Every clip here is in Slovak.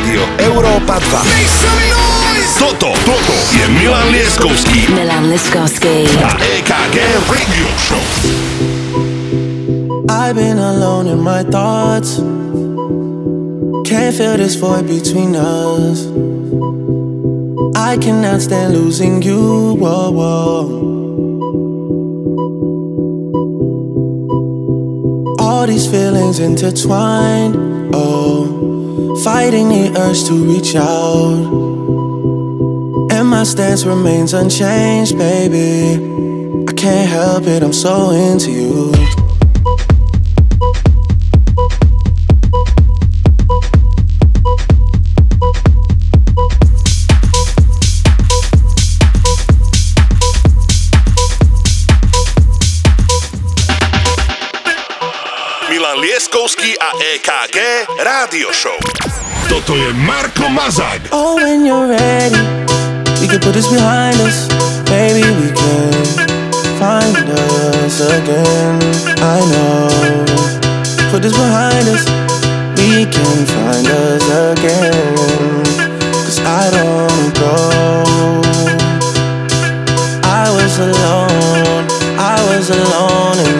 Rádio Európa 2. Toto, toto je Milan Lieskovský. Milan Lieskovský. A EKG Radio Show. I've been alone in my thoughts. Can't feel this void between us. I cannot stand losing you. Whoa, whoa. All these feelings intertwined. Oh, fighting the urge to reach out. And my stance remains unchanged, baby. I can't help it, I'm so into you. EKG Rádio Show. Toto je Marko Mazak. Oh, when you're ready, we can put this behind us. Maybe we can find us again. I know. Put this behind us, we can find us again. Cause I don't go. I was alone, I was alone in this world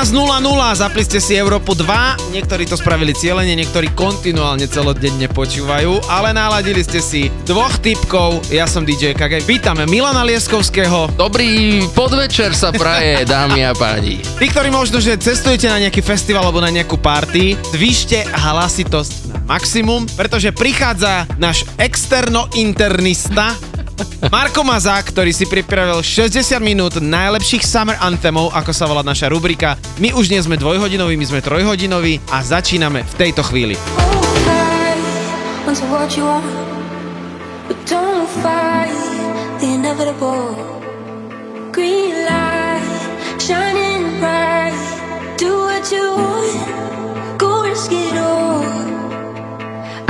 Je 18.00, zapli si Európu 2, niektorí to spravili cieľene, niektorí kontinuálne celodenne počúvajú, ale naladili ste si dvoch typkov, ja som DJ KG. Vítame Milana Lieskovského. Dobrý podvečer sa praje, dámy a páni. Tí, ktorí možno, že cestujete na nejaký festival alebo na nejakú party, zvyšte hlasitosť na maximum, pretože prichádza náš externo-internista, Marko Mazák, ktorý si pripravil 60 minút najlepších summer anthemov, ako sa volá naša rubrika. My už nie sme dvojhodinoví, my sme trojhodinoví a začíname v tejto chvíli.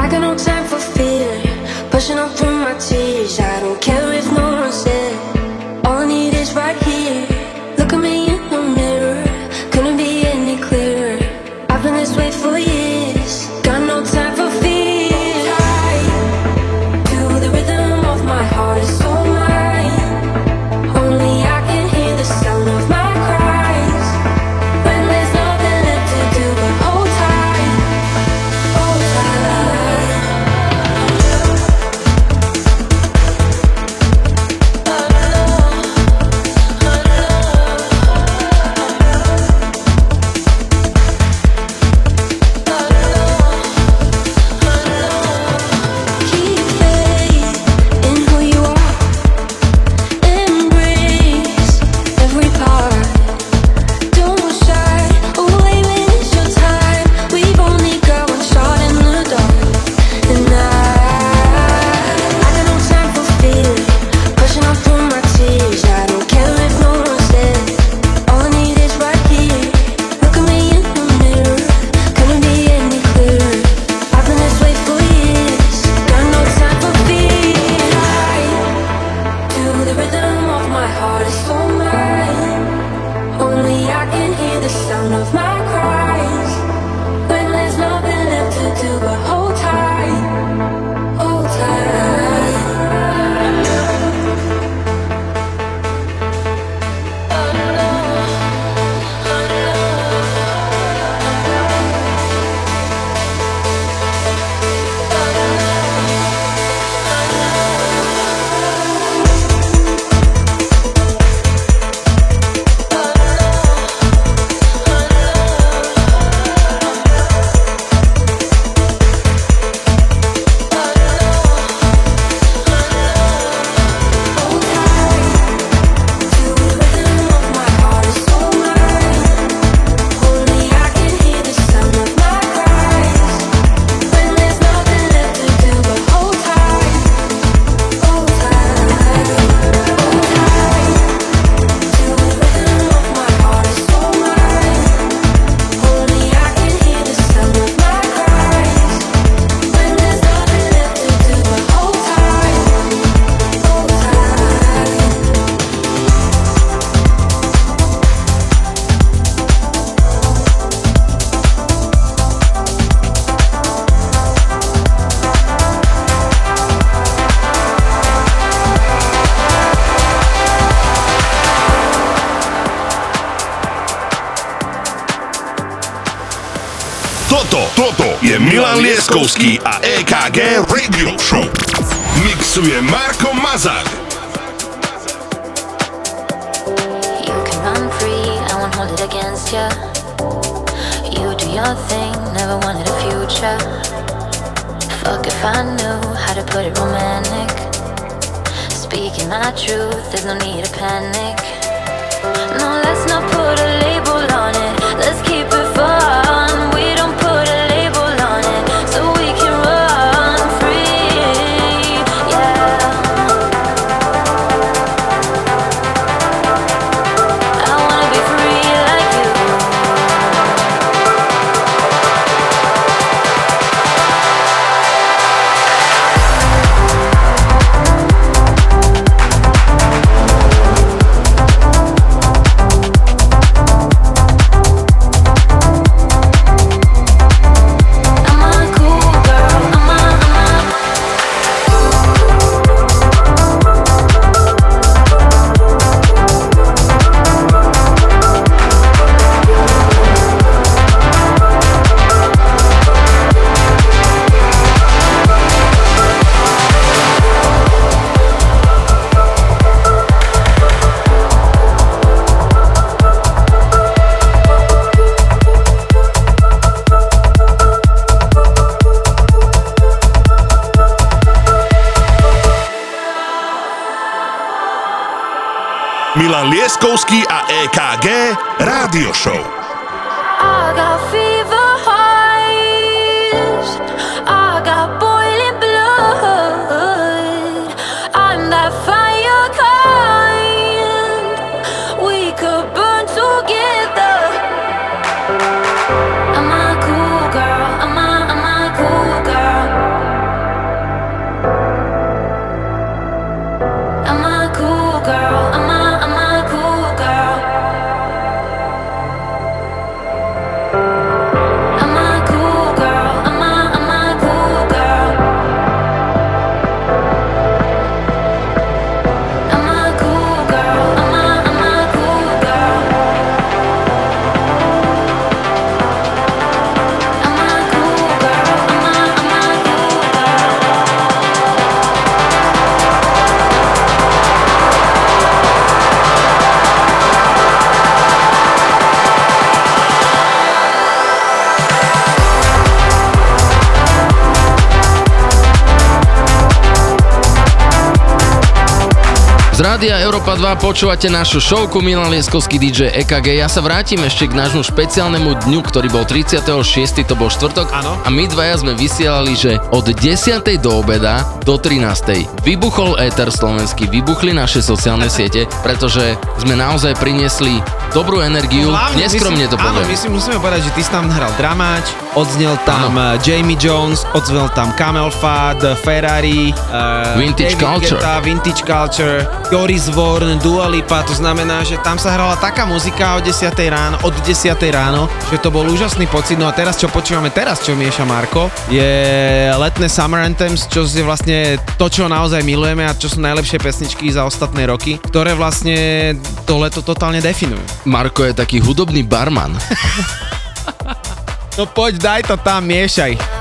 I got no time for fear Pushing through my tears. I don't care 22, počúvate našu showku Milan Lieskovský DJ EKG. Ja sa vrátim ešte k nášmu špeciálnemu dňu, ktorý bol 36. to bol štvrtok. Ano. A my dvaja sme vysielali, že od 10. do obeda do 13. vybuchol éter slovenský, vybuchli naše sociálne siete, pretože sme naozaj priniesli dobrú energiu. Neskromne to poviem. Áno, my si musíme povedať, že ty si tam hral dramáč, odznel tam Áno. uh, Jamie Jones, odznel tam Camel Fad, Ferrari, uh, Vintage David Culture. Guetta, Vintage Culture, Joris Vorn, Dua Lipa, to znamená, že tam sa hrala taká muzika od 10. ráno, od 10. ráno, že to bol úžasný pocit. No a teraz, čo počúvame teraz, čo mieša Marko, je letné Summer Anthems, čo je vlastne to, čo naozaj milujeme a čo sú najlepšie pesničky za ostatné roky, ktoré vlastne to leto totálne definujú. Marko je taký hudobný barman. No poď, daj to tam, miešaj. Beautiful,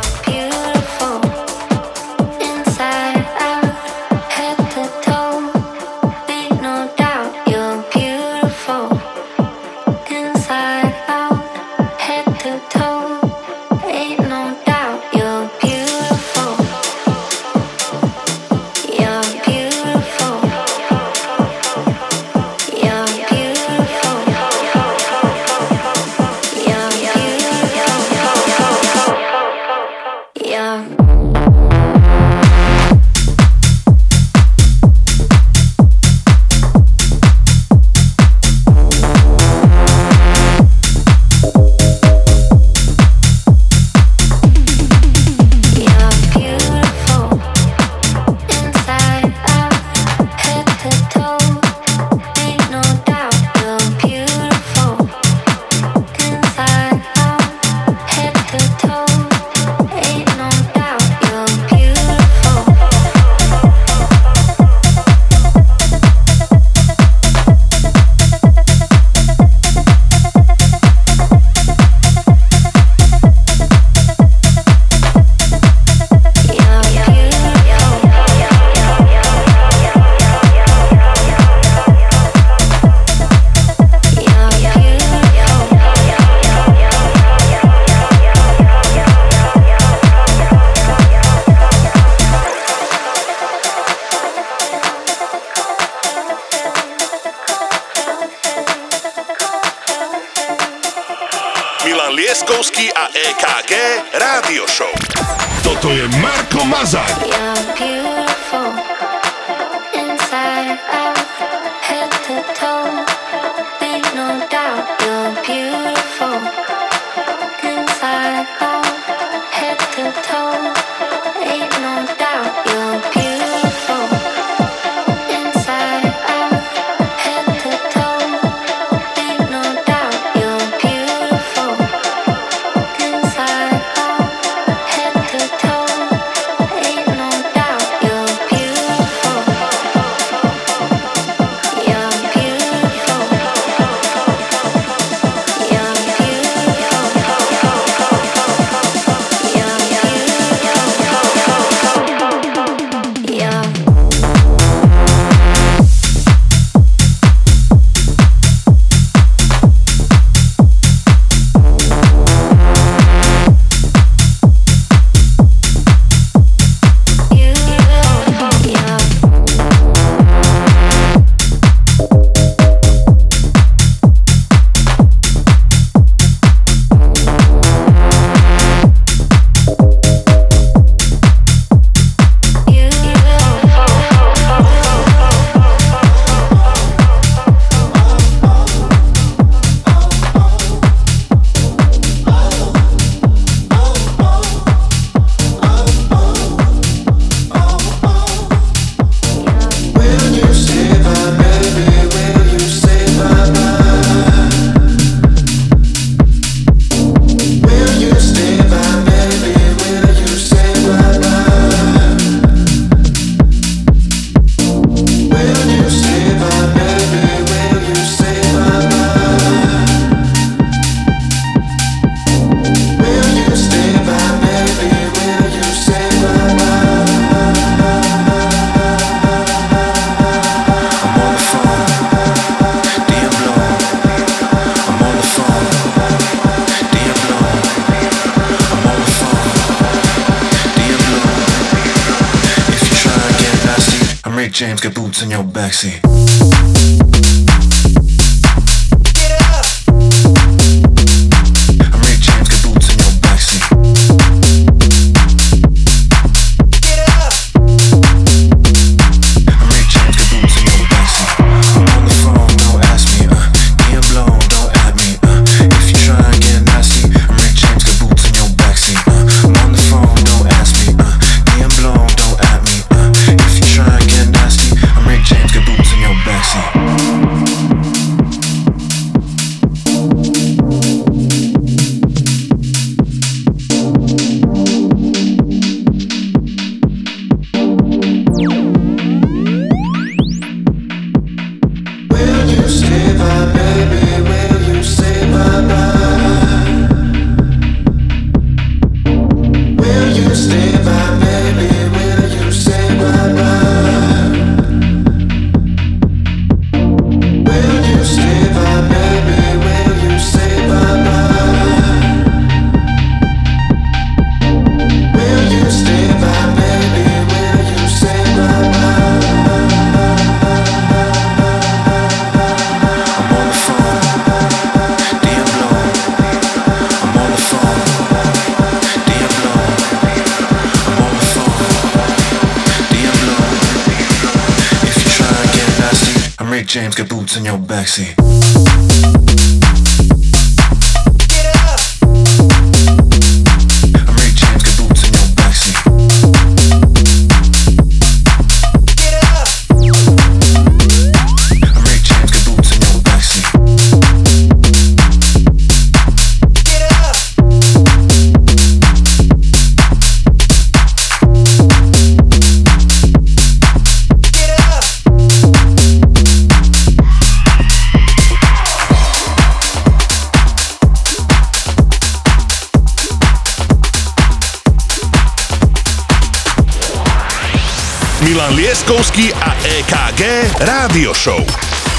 EKG Rádio Show.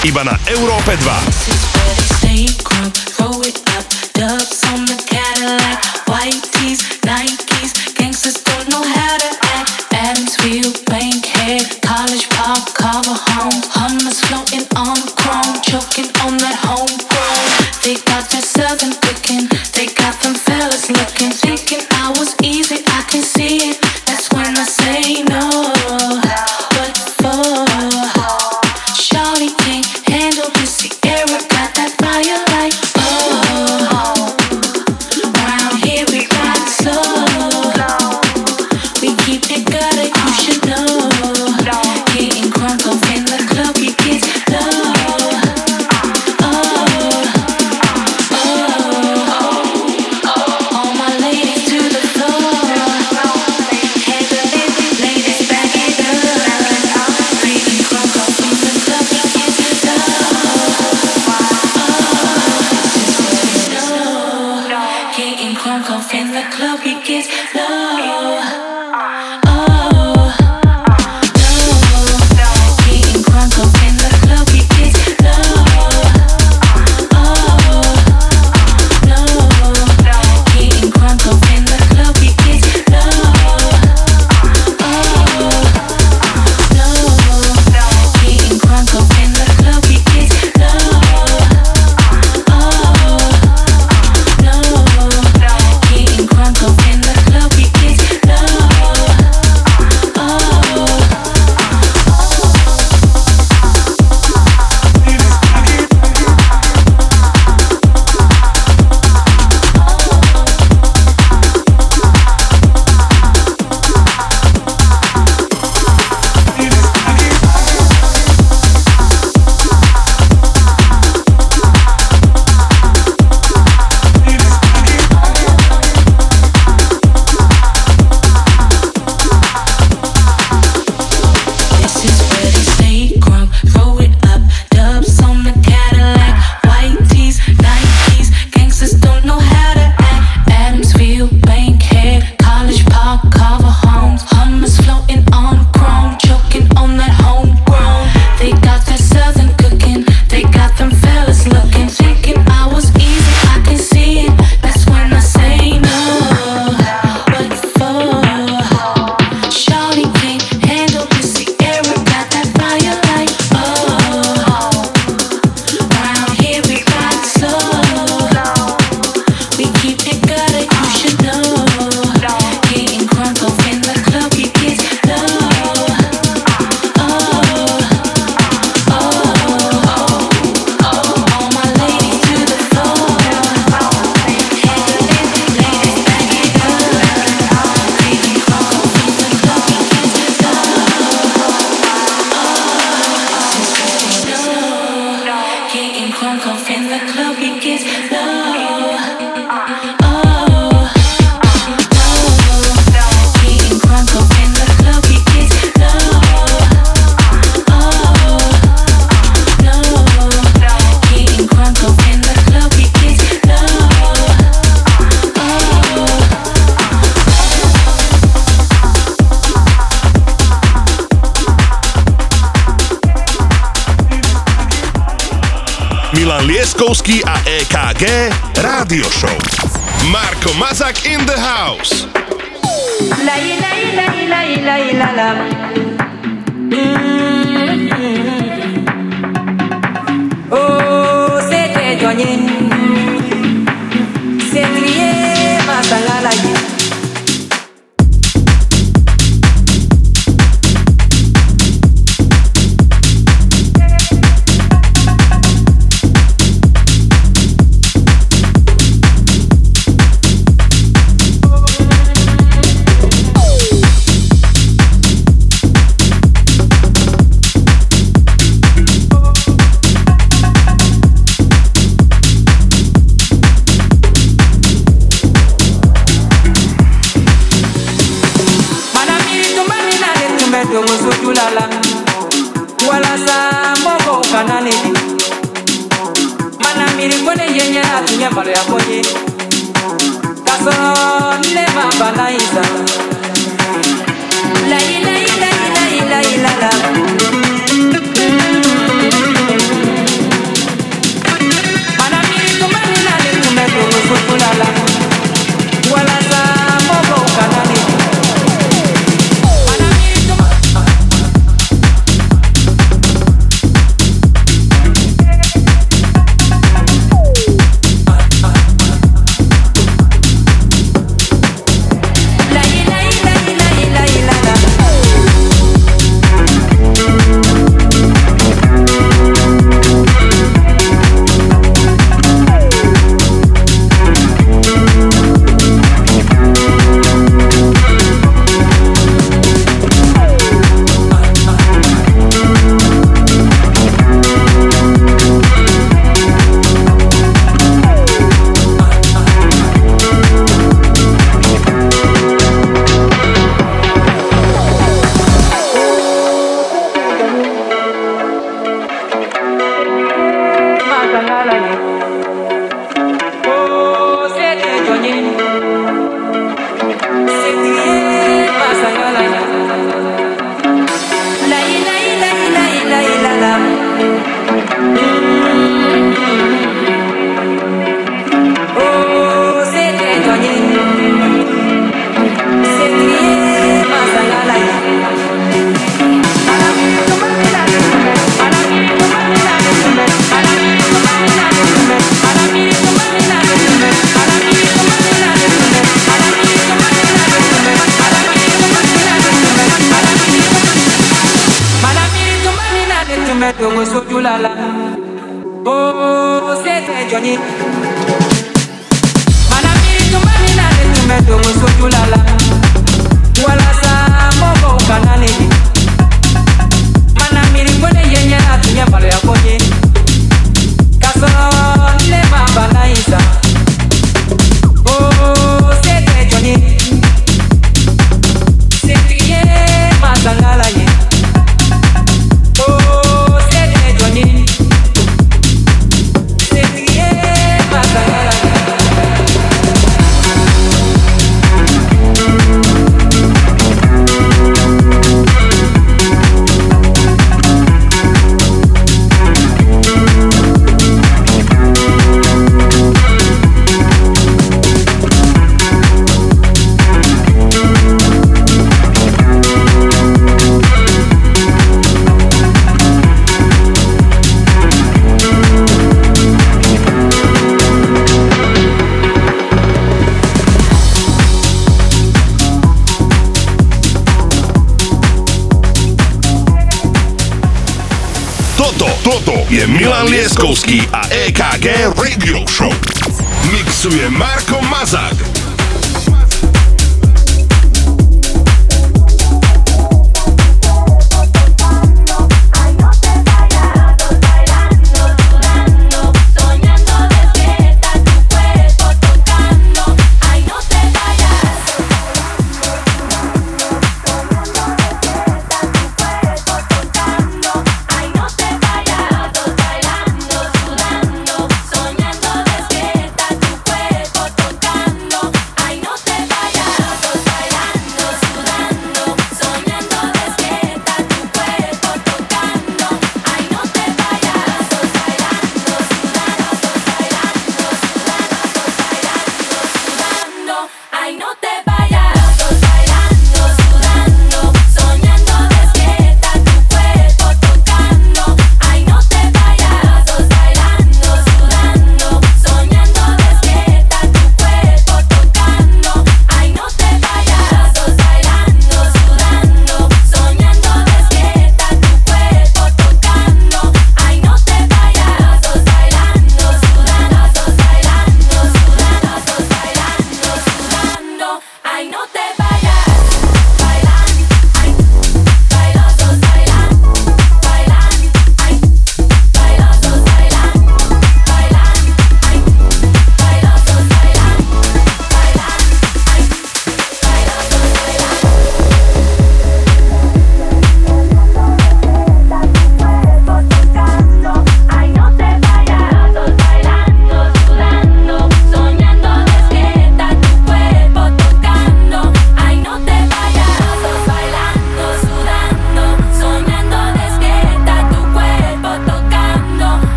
Iba na Európe 2.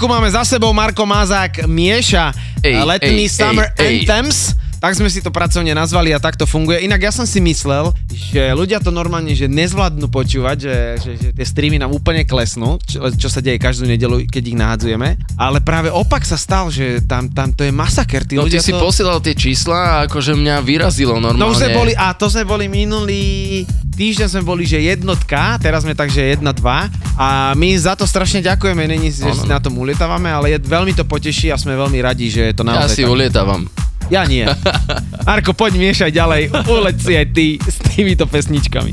Polhodinku máme za sebou, Marko Mazák mieša Ej, ej, letný ej, Summer ej, ej. Anthems. Tak sme si to pracovne nazvali a tak to funguje. Inak ja som si myslel, že ľudia to normálne že nezvládnu počúvať, že, že, že tie streamy nám úplne klesnú, čo, čo sa deje každú nedelu, keď ich nahádzujeme. Ale práve opak sa stal, že tam, tam to je masaker. Tí No ty si to... posielal tie čísla a akože mňa vyrazilo normálne. No už sme boli, a to sme boli minulý týždeň sme boli, že jednotka, teraz sme takže jedna, dva a my za to strašne ďakujeme, není, že si no. na tom ulietávame, ale je, veľmi to poteší a sme veľmi radi, že je to Ja naozaj si tak. ulietávam. Ja nie. Marko, poď miešaj ďalej, uleď si aj ty s týmito pesničkami.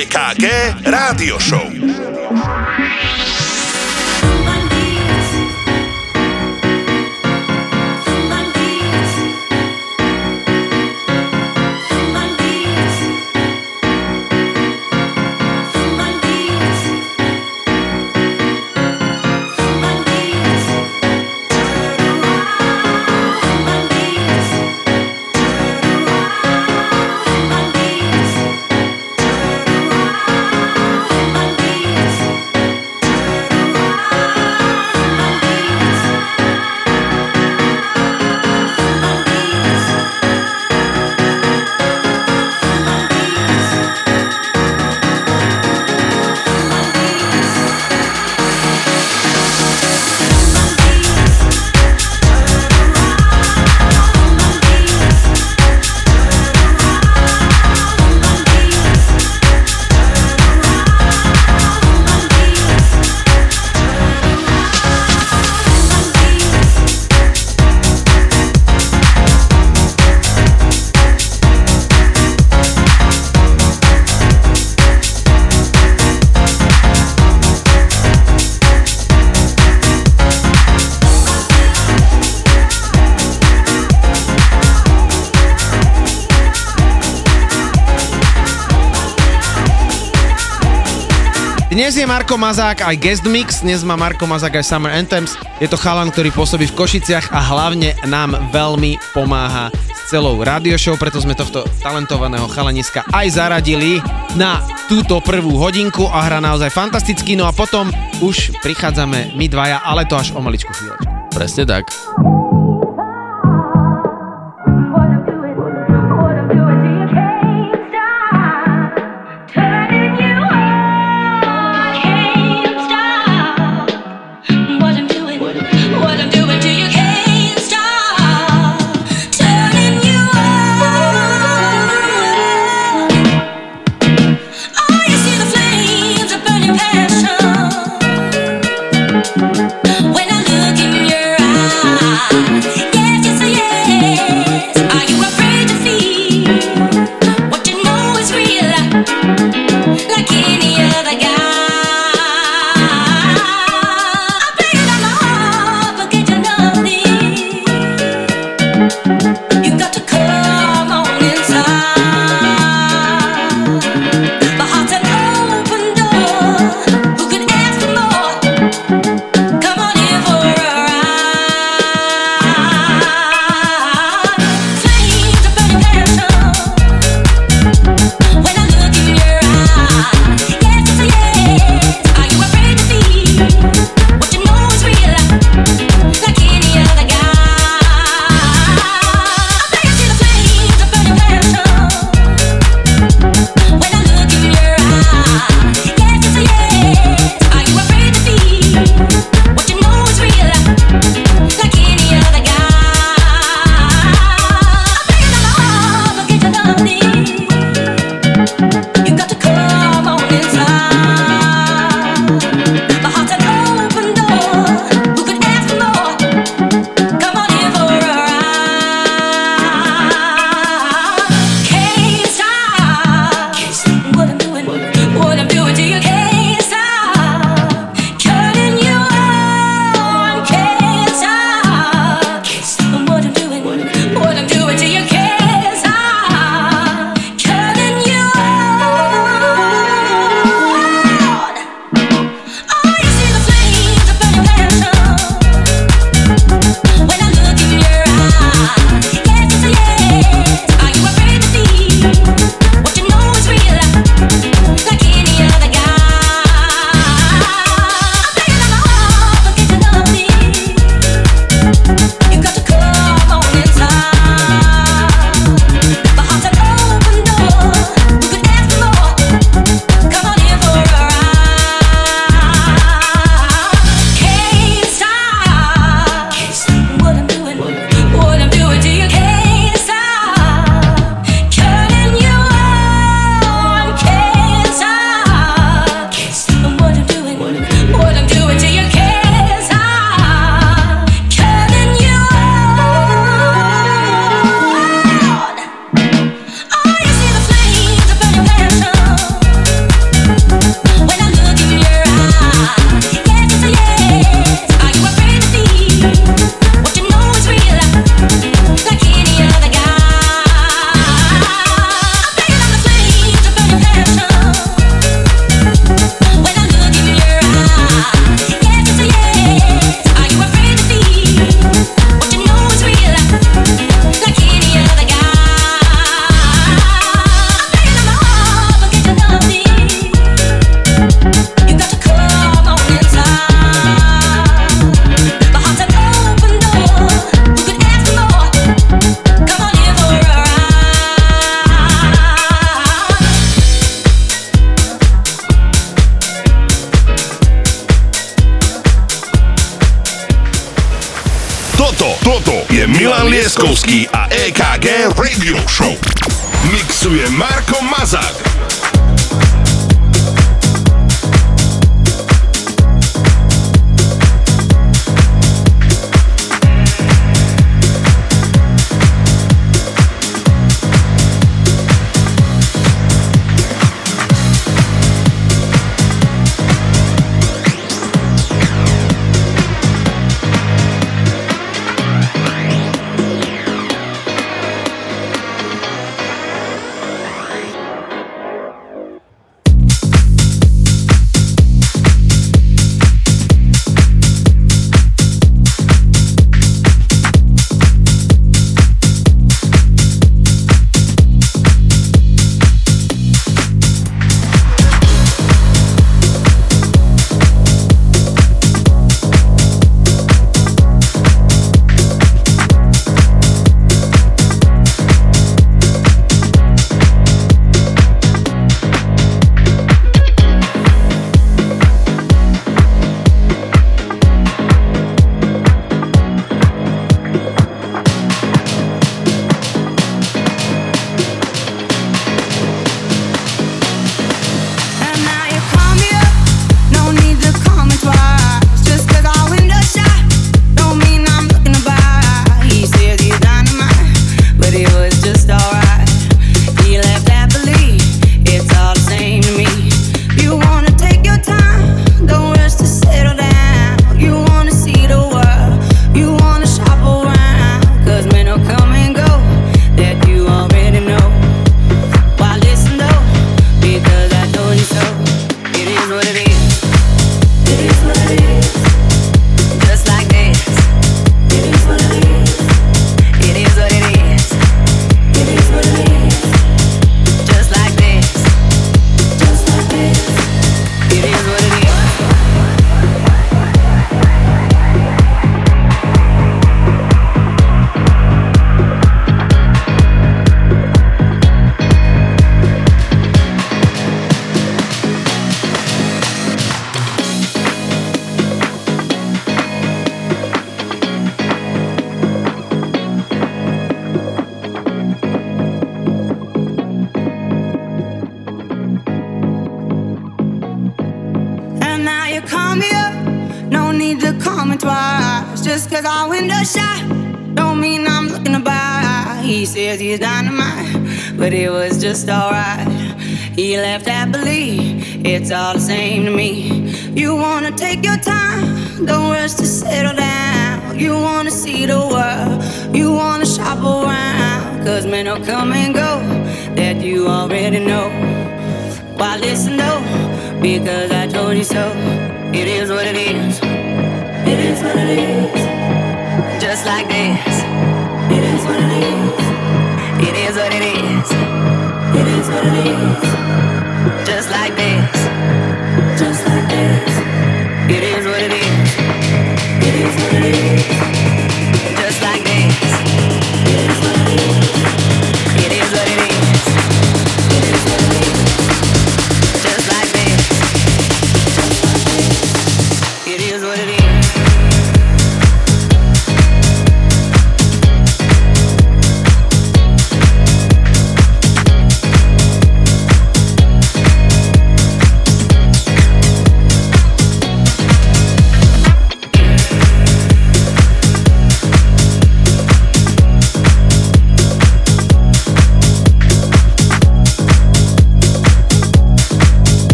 EKG Rádio Show. Je Marko Mazák aj guest mix, dnes má Marko Mazák aj Summer Anthems. Je to chalan, ktorý pôsobí v Košiciach a hlavne nám veľmi pomáha s celou radio show, preto sme tohto talentovaného chalaniska aj zaradili na túto prvú hodinku a hra naozaj fantasticky. No a potom už prichádzame my dvaja, ale to až o maličku chvíľočku. Presne tak.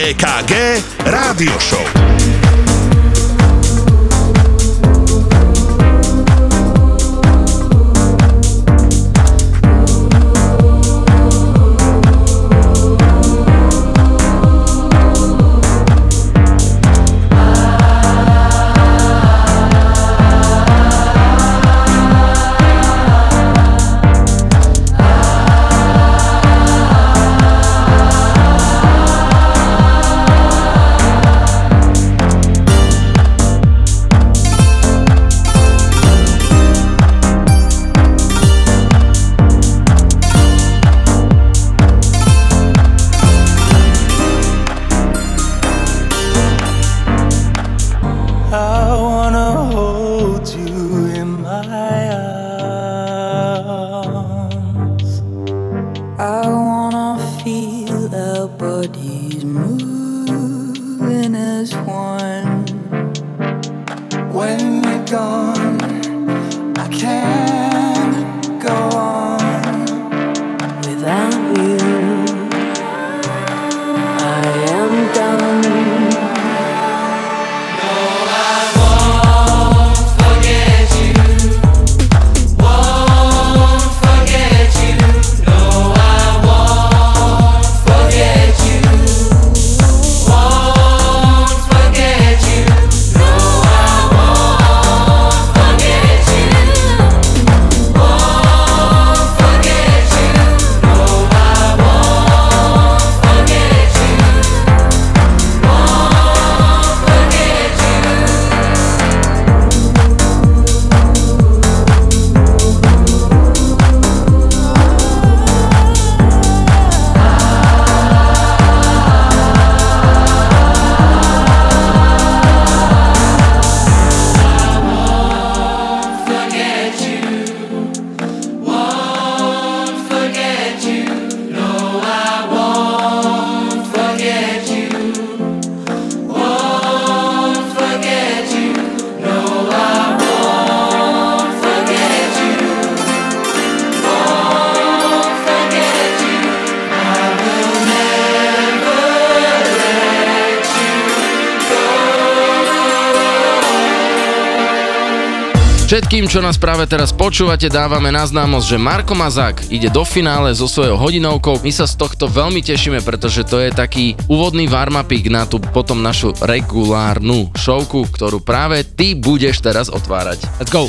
EKG Rádio Show. Všetkým, čo nás práve teraz počúvate, dávame na známosť, že Marko Mazák ide do finále so svojou hodinovkou. My sa z tohto veľmi tešíme, pretože to je taký úvodný warm na tú potom našu regulárnu šovku, ktorú práve ty budeš teraz otvárať. Let's go!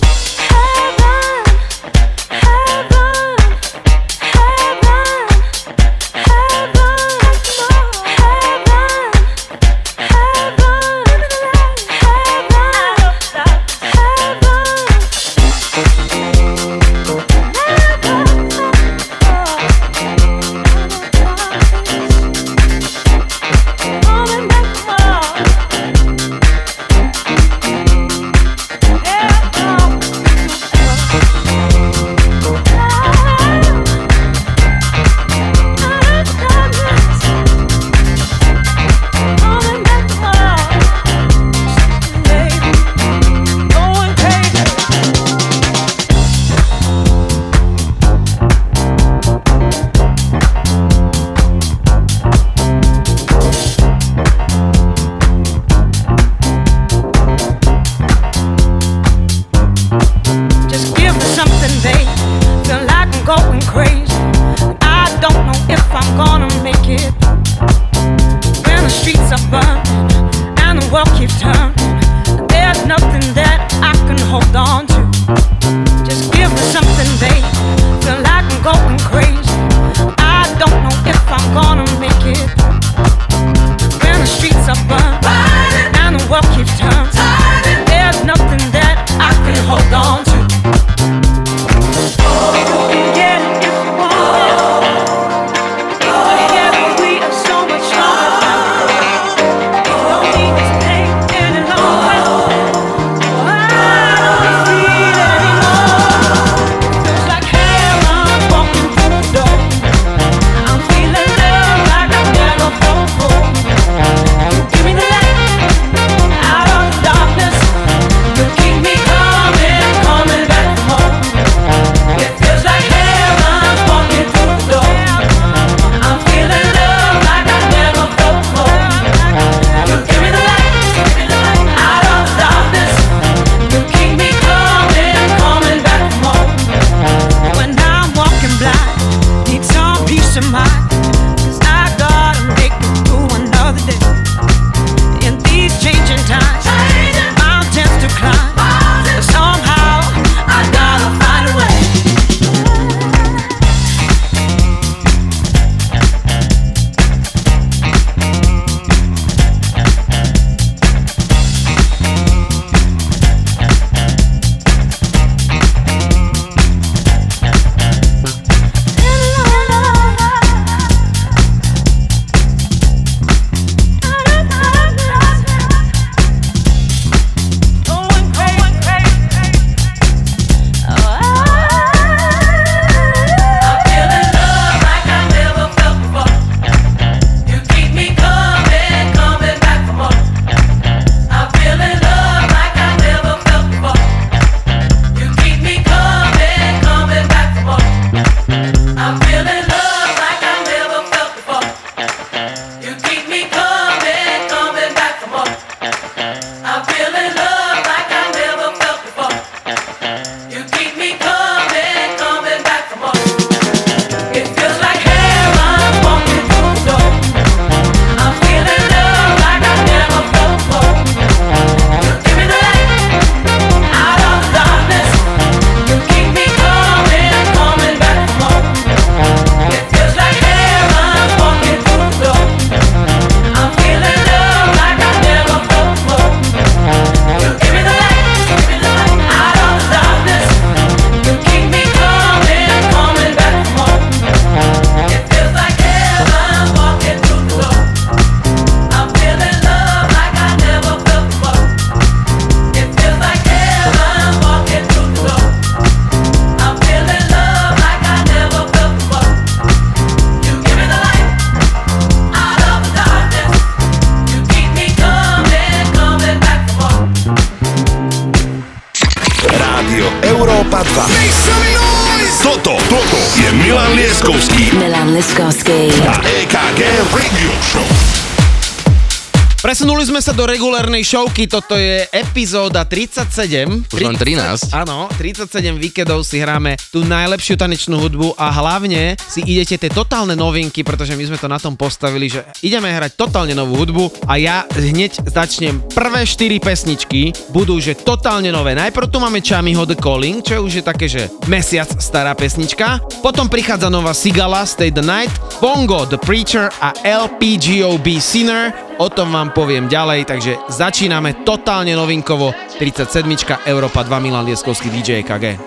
Regulárnej showky, toto je epizóda 37. Už len 13. Áno, 37 víkendov si hráme tú najlepšiu tanečnú hudbu a hlavne si idete tie totálne novinky, pretože my sme to na tom postavili, že ideme hrať totálne novú hudbu a ja hneď začnem prvé 4 pesničky, budú že totálne nové. Najprv tu máme Chamiho The Calling, čo už je také, že mesiac stará pesnička. Potom prichádza nová Sigala Stay the Night, Bongo The Preacher a LPGOB Sinner. O tom vám poviem ďalej, takže začíname totálne novinkovo. 37. Európa 2 Milan Lieskovský DJ EKG.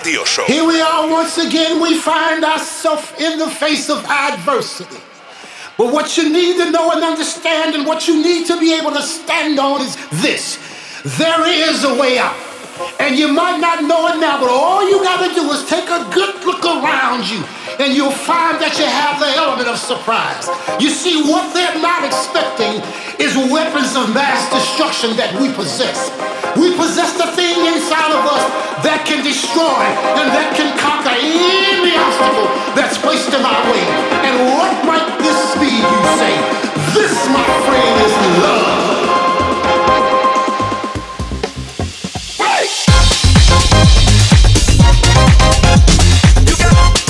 Rádio Show. Here we are once again, we find ourselves in the face of adversity. But what you need to know and understand, and what you need to be able to stand on is this there is a way out. And you might not know it now, but all you got to do is take a good look around you, and you'll find that you have the element of surprise. You see, what they're not expecting is weapons of mass destruction that we possess. We possess the thing inside of us that can destroy and that can conquer any obstacle that's placed in our way. And what might this be, you say? This, my friend, is love. This,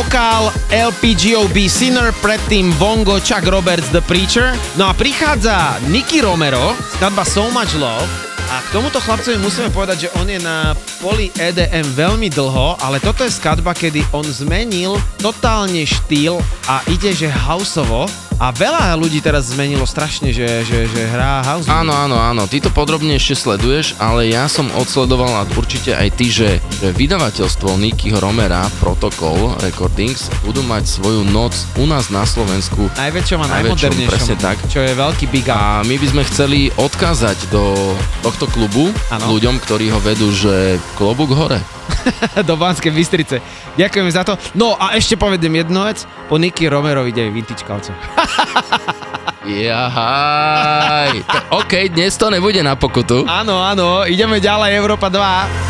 vokál LPGOB Sinner, predtým Bongo, Chuck Roberts, The Preacher. No a prichádza Nicky Romero, skladba So Much Love. A k tomuto chlapcovi musíme povedať, že on je na poli EDM veľmi dlho, ale toto je skladba, kedy on zmenil totálne štýl a ide, že houseovo. A veľa ľudí teraz zmenilo strašne, že, že, že hrá house. Áno, áno, áno, ty to podrobne ešte sleduješ, ale ja som odsledoval a určite aj ty, že, že vydavateľstvo Nikyho Romera, Protocol Recordings, budú mať svoju noc u nás na Slovensku. Najväčšom a najmodernejšom. presne tak. Čo je veľký big up. A my by sme chceli odkázať do tohto klubu Áno. ľuďom, ktorí ho vedú, že klobúk hore. do Banskej Bystrice. Ďakujeme za to. No a ešte povedem jednu vec. Po Niky Romero ide aj Vintage Kalco. Jahaj. OK, dnes to nebude na pokutu. Áno, áno, ideme ďalej, Európa 2.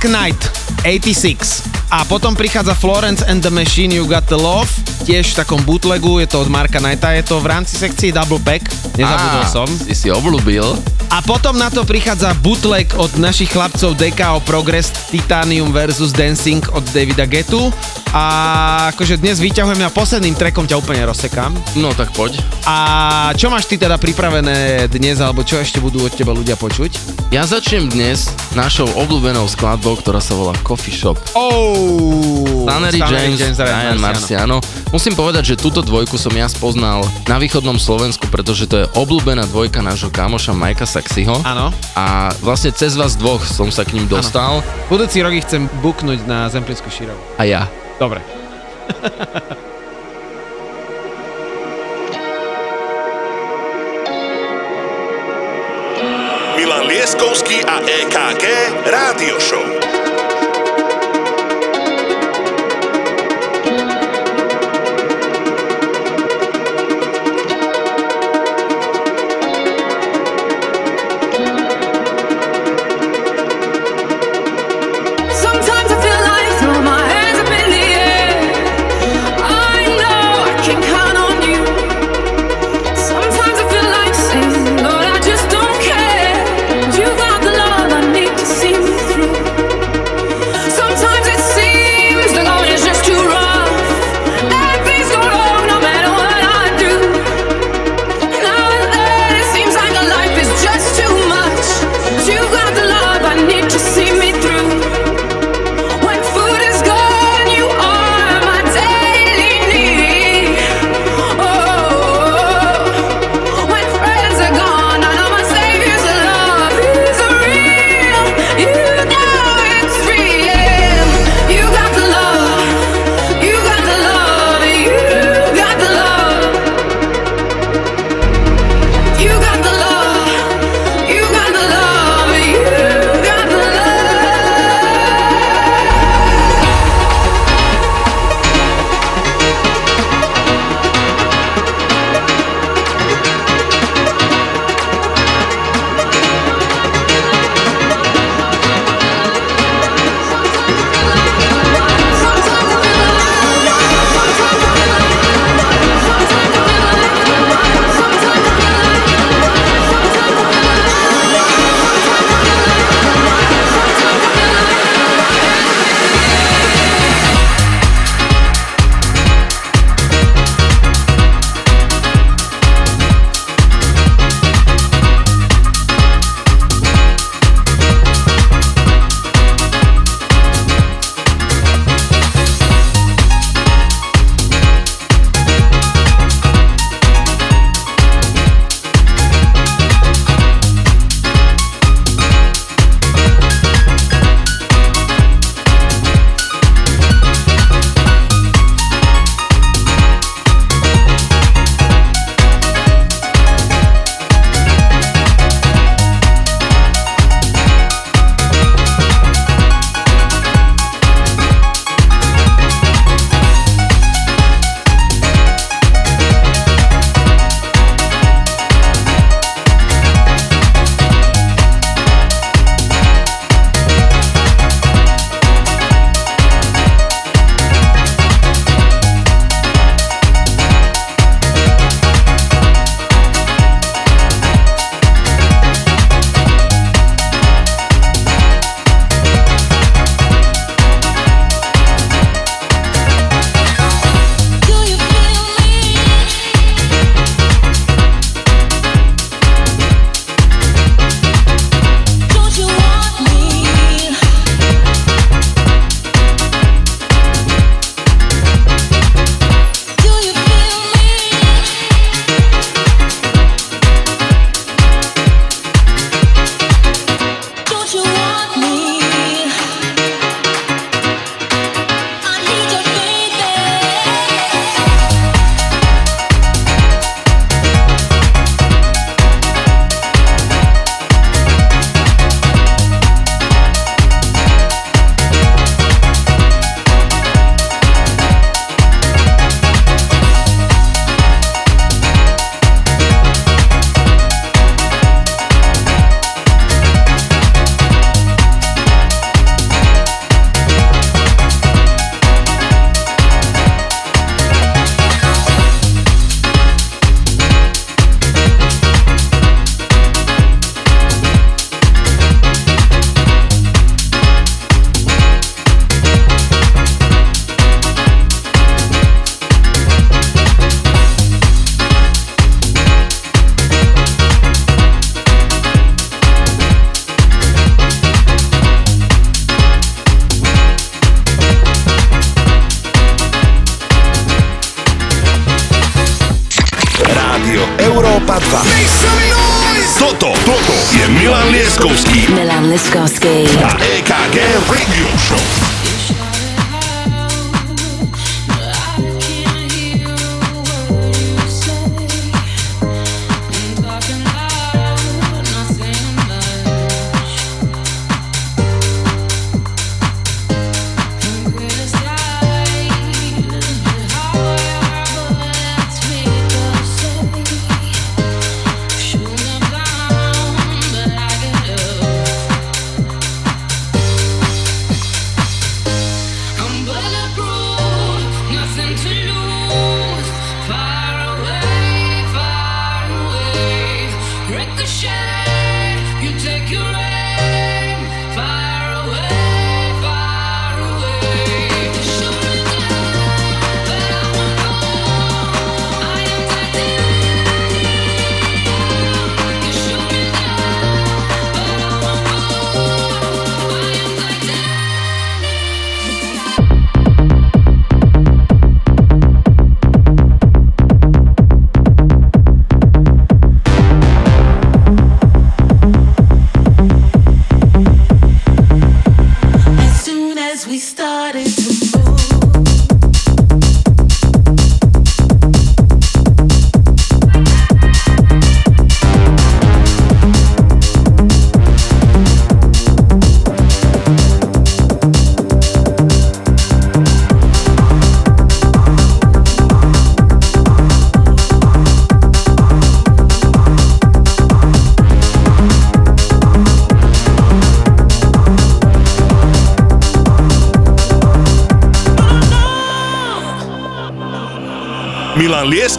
Mark Knight, 86. A potom prichádza Florence and the Machine, You Got the Love, tiež v takom bootlegu, je to od Marka Knighta, je to v rámci sekcie Double Pack, nezabudol Á, som. Si si obľúbil. A potom na to prichádza bootleg od našich chlapcov DKO Progress Titanium versus Dancing od Davida Getu. A akože dnes vyťahujem a posledným trackom ťa úplne rozsekám. No tak poď. A čo máš ty teda pripravené dnes, alebo čo ešte budú od teba ľudia počuť? Ja začnem dnes našou obľúbenou skladbou, ktorá sa volá Coffee Shop. Oh, Stanley James, Ryan Marciano. Musím povedať, že túto dvojku som ja spoznal na východnom Slovensku, pretože to je obľúbená dvojka nášho kamoša Majka Saxiho. Áno. A vlastne cez vás dvoch som sa k ním dostal. Budúci rok ich chcem buknúť na Zemplínsku šírovu. A ja. Dobre. Milan Lieskovský a EKG Rádio Show.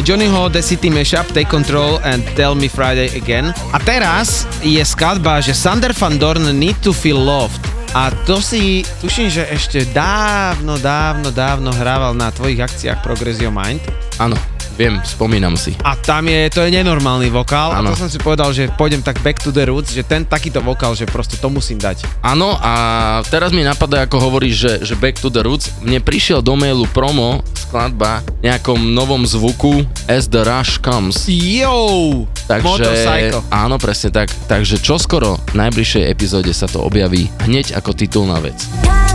Johnnyho The City Mashup, Take Control and Tell Me Friday Again. A teraz je skladba, že Sander van Dorn Need to Feel Loved. A to si, tuším, že ešte dávno, dávno, dávno hrával na tvojich akciách Progress Mind. Áno viem, spomínam si. A tam je, to je nenormálny vokál. A Áno. to som si povedal, že pôjdem tak back to the roots, že ten takýto vokál, že proste to musím dať. Áno, a teraz mi napadá, ako hovoríš, že, že Back to the Roots. Mne prišiel do mailu promo skladba nejakom novom zvuku As the Rush Comes. Yo! Takže, Motorcycle. áno, presne tak. Takže čoskoro v najbližšej epizóde sa to objaví hneď ako titulná vec. Catch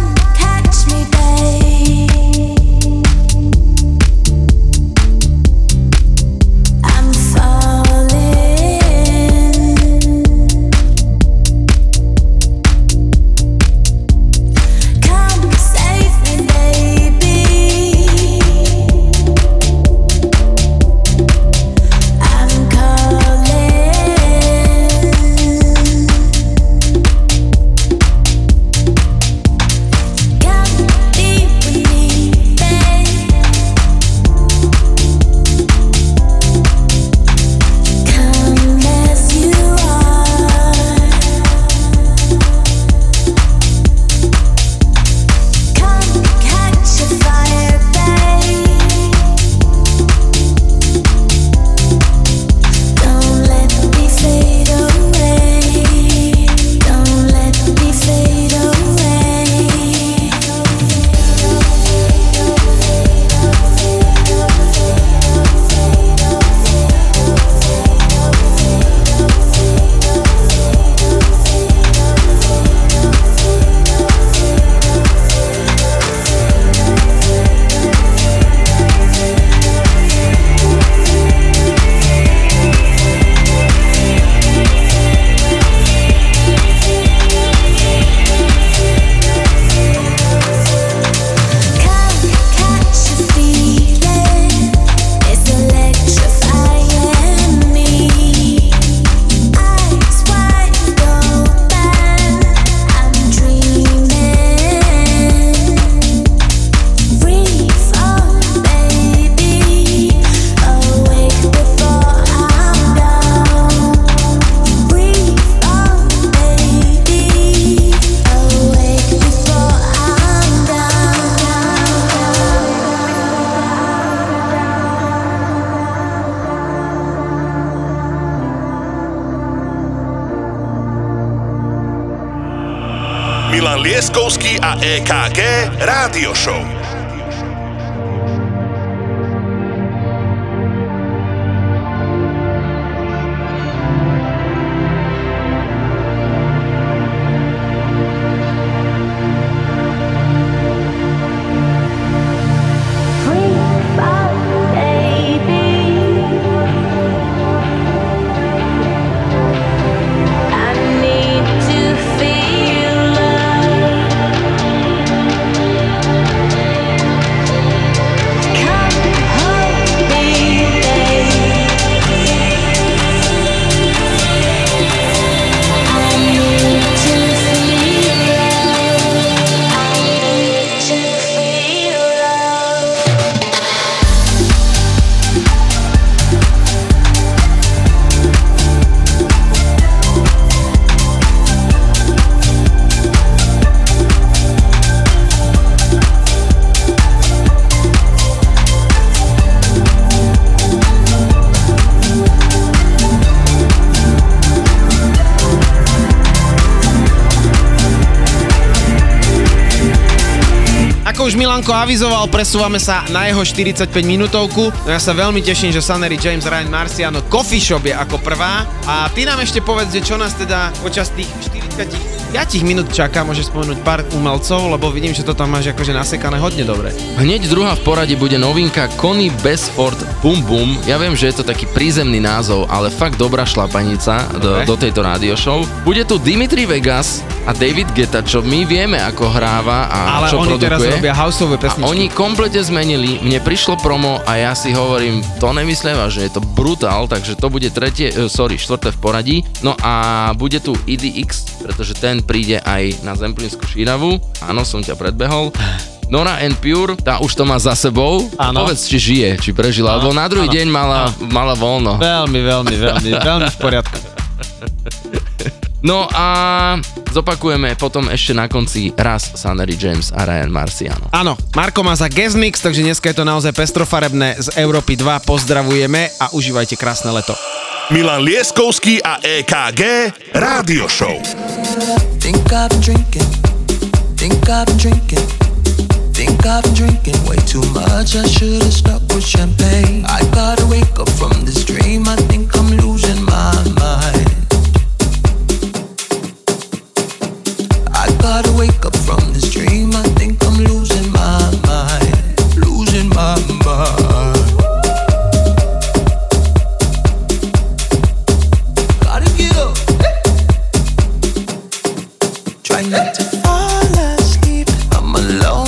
avizoval, presúvame sa na jeho 45 minútovku. No ja sa veľmi teším, že Sanery James Ryan Marciano Coffee Shop je ako prvá. A ty nám ešte povedz, že čo nás teda počas tých 45 minút čaká, môžeš spomenúť pár umelcov, lebo vidím, že to tam máš akože nasekané hodne dobre. Hneď druhá v poradí bude novinka Connie Besford Bum Bum. Ja viem, že je to taký prízemný názov, ale fakt dobrá šlapanica do, Dobre. do tejto radio show. Bude tu Dimitri Vegas a David Guetta, čo my vieme, ako hráva a Ale čo oni teraz produkuje. robia houseové A pesničky. oni komplete zmenili, mne prišlo promo a ja si hovorím, to nemyslím vážne, je to brutál, takže to bude tretie, eh, sorry, štvrté v poradí. No a bude tu EDX, pretože ten príde aj na Zemplínsku šíravu. Áno, som ťa predbehol. Nora and Pure, tá už to má za sebou. Áno. Povedz, či žije, či prežila, lebo na druhý áno, deň mala, mala voľno. Veľmi, veľmi, veľmi, veľmi v poriadku. No a zopakujeme potom ešte na konci raz Sunnery James a Ryan Marciano. Áno, Marko má za guest mix, takže dneska je to naozaj pestrofarebné z Európy 2. Pozdravujeme a užívajte krásne leto. Milan Lieskovský a EKG Rádio Show. Think I've been drinking, think I've been drinking, think I've been drinking way too much. I should have stuck with champagne. I gotta wake up from this dream. I think I'm losing my mind. gotta wake up from this dream. I think I'm losing my mind, losing my mind. Gotta get up. Not to fall asleep. I'm alone.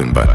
nothing but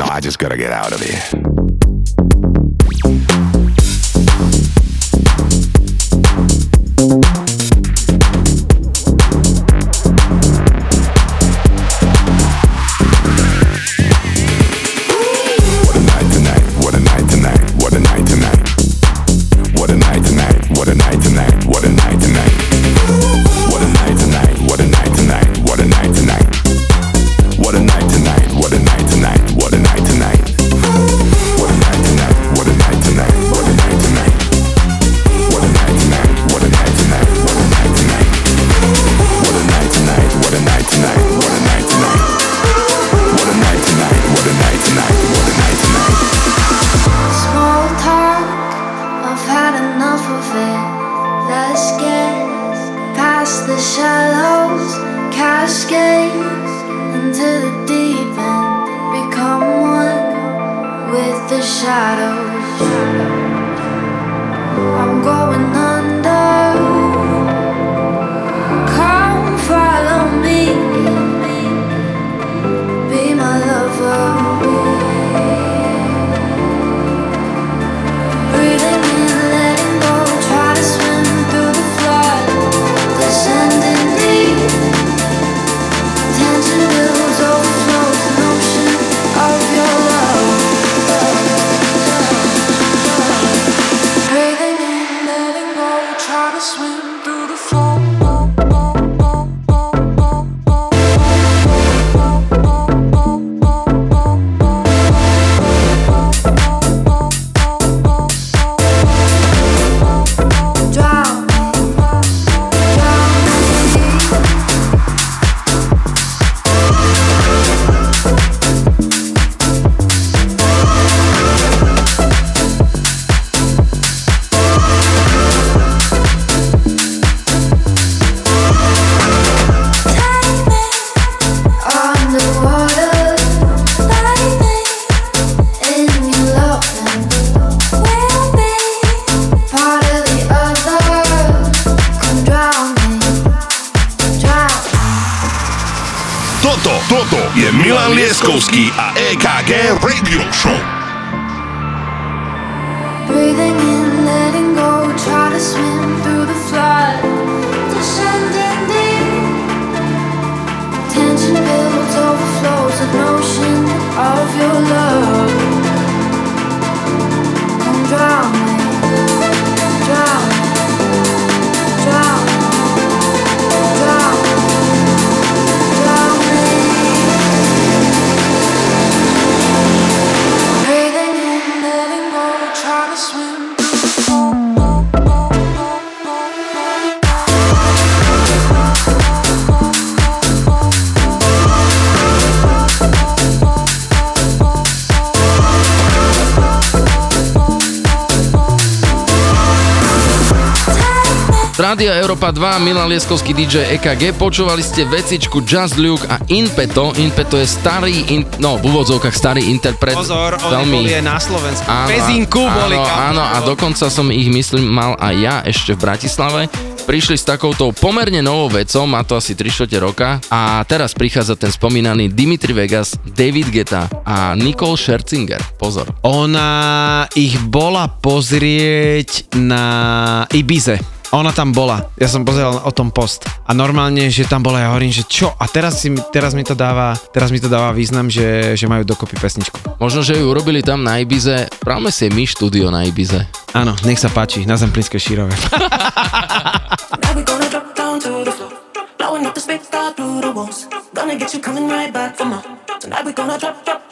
Know, I just gotta get out of here. 2, Milan Lieskovský DJ EKG, počúvali ste vecičku Just Luke a Inpeto, Inpeto je starý, in, no v úvodzovkách starý interpret. Pozor, veľmi... boli na Slovensku, áno, Pezinku boli. Áno, áno, a dokonca som ich myslím mal aj ja ešte v Bratislave prišli s takouto pomerne novou vecou, má to asi 3 roka a teraz prichádza ten spomínaný Dimitri Vegas, David Geta a Nicole Scherzinger. Pozor. Ona ich bola pozrieť na Ibize. A ona tam bola. Ja som pozeral o tom post. A normálne, že tam bola, ja hovorím, že čo? A teraz, si, teraz, mi, to dáva, teraz mi to dáva význam, že, že majú dokopy pesničku. Možno, že ju urobili tam na Ibize. Práme si my štúdio na Ibize. Áno, nech sa páči, na Zemplínskej Šírove. Gonna. Tonight we gonna drop, drop.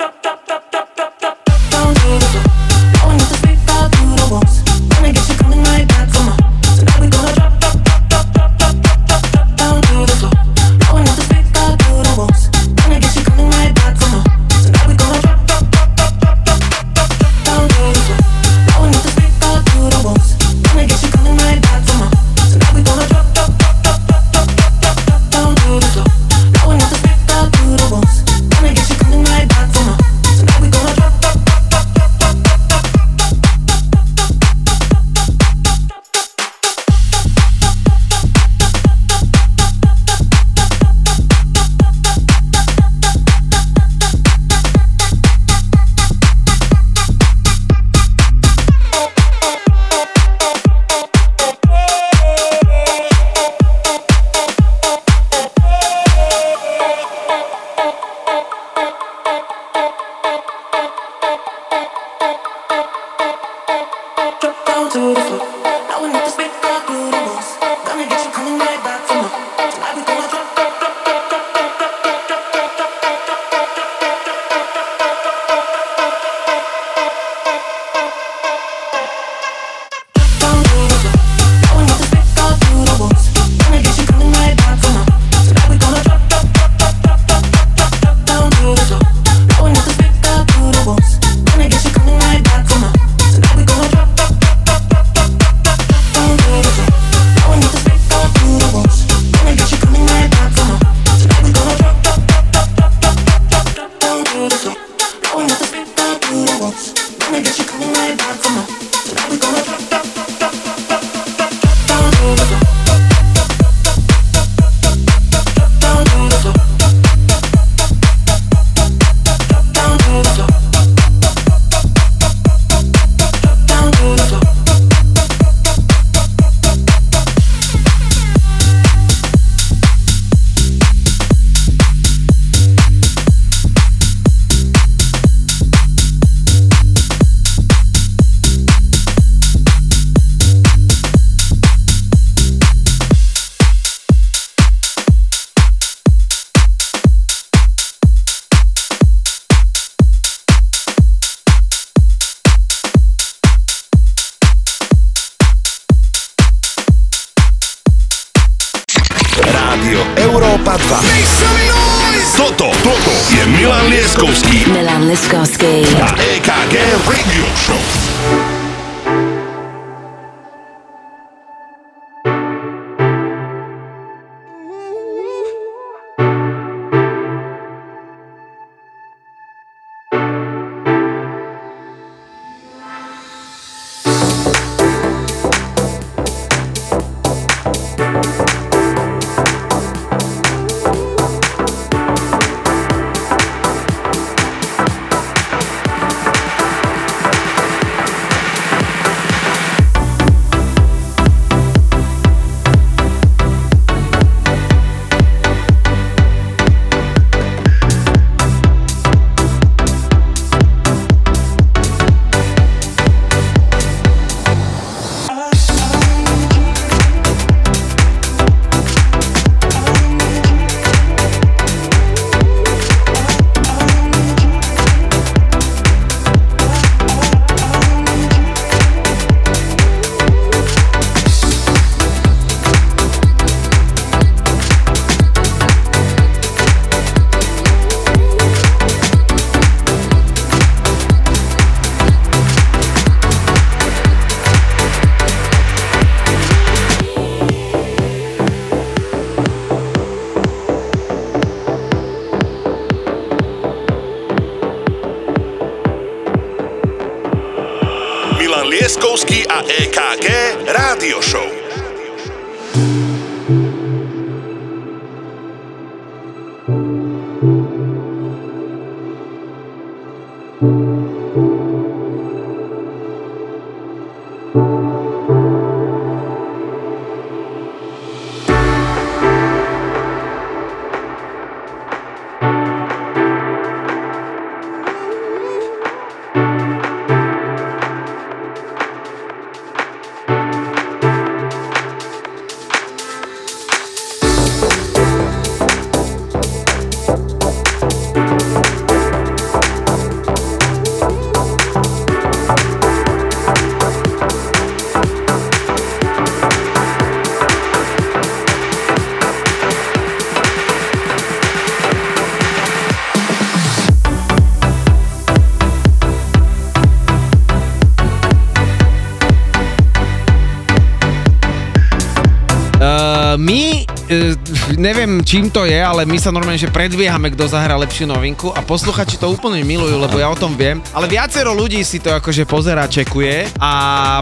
Čím to je, ale my sa normálne, že predbiehame, kto zahrá lepšiu novinku a posluchači to úplne milujú, lebo ja o tom viem. Ale viacero ľudí si to akože pozerá, čekuje a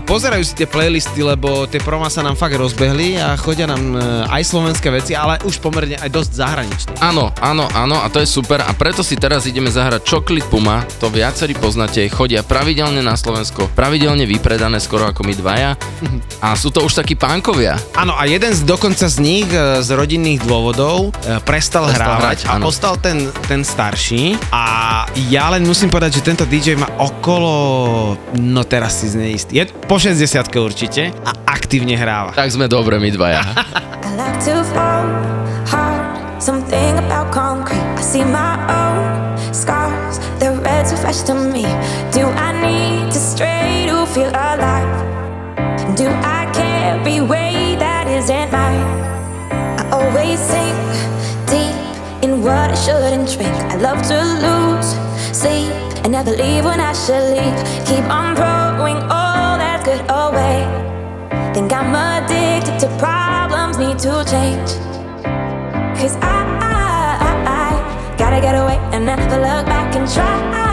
pozerajú si tie playlisty, lebo tie proma sa nám fakt rozbehli a chodia nám uh, aj slovenské veci, ale už pomerne aj dosť zahraničné. Áno, áno, áno a to je super a preto si teraz ideme zahrať Chocolate Puma, to viacerí poznáte, chodia pravidelne na Slovensko, pravidelne vypredané skoro ako my dvaja a sú to už takí pánkovia. Áno, a jeden z dokonca z nich e, z rodinných dôvodov e, prestal, Prestal hrávať hrať, a áno. ostal ten, ten starší a ja len musím povedať, že tento DJ má okolo, no teraz si zneistý, je po 60 určite a aktívne hráva. Tak sme dobre my dvaja. Something about concrete. I see my own scars. The red too fresh to me. Do I need to stray to feel alive? Do I carry way that isn't mine? I always sink deep in what I shouldn't drink. I love to lose sleep and never leave when I should leave. Keep on throwing all that's good away. Think I'm addicted to problems, need to change. Cause I, I, I, I gotta get away and never look back and try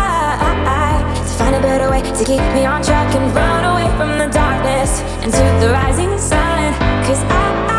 find a better way to keep me on track and run away from the darkness into the rising sun. Cause I,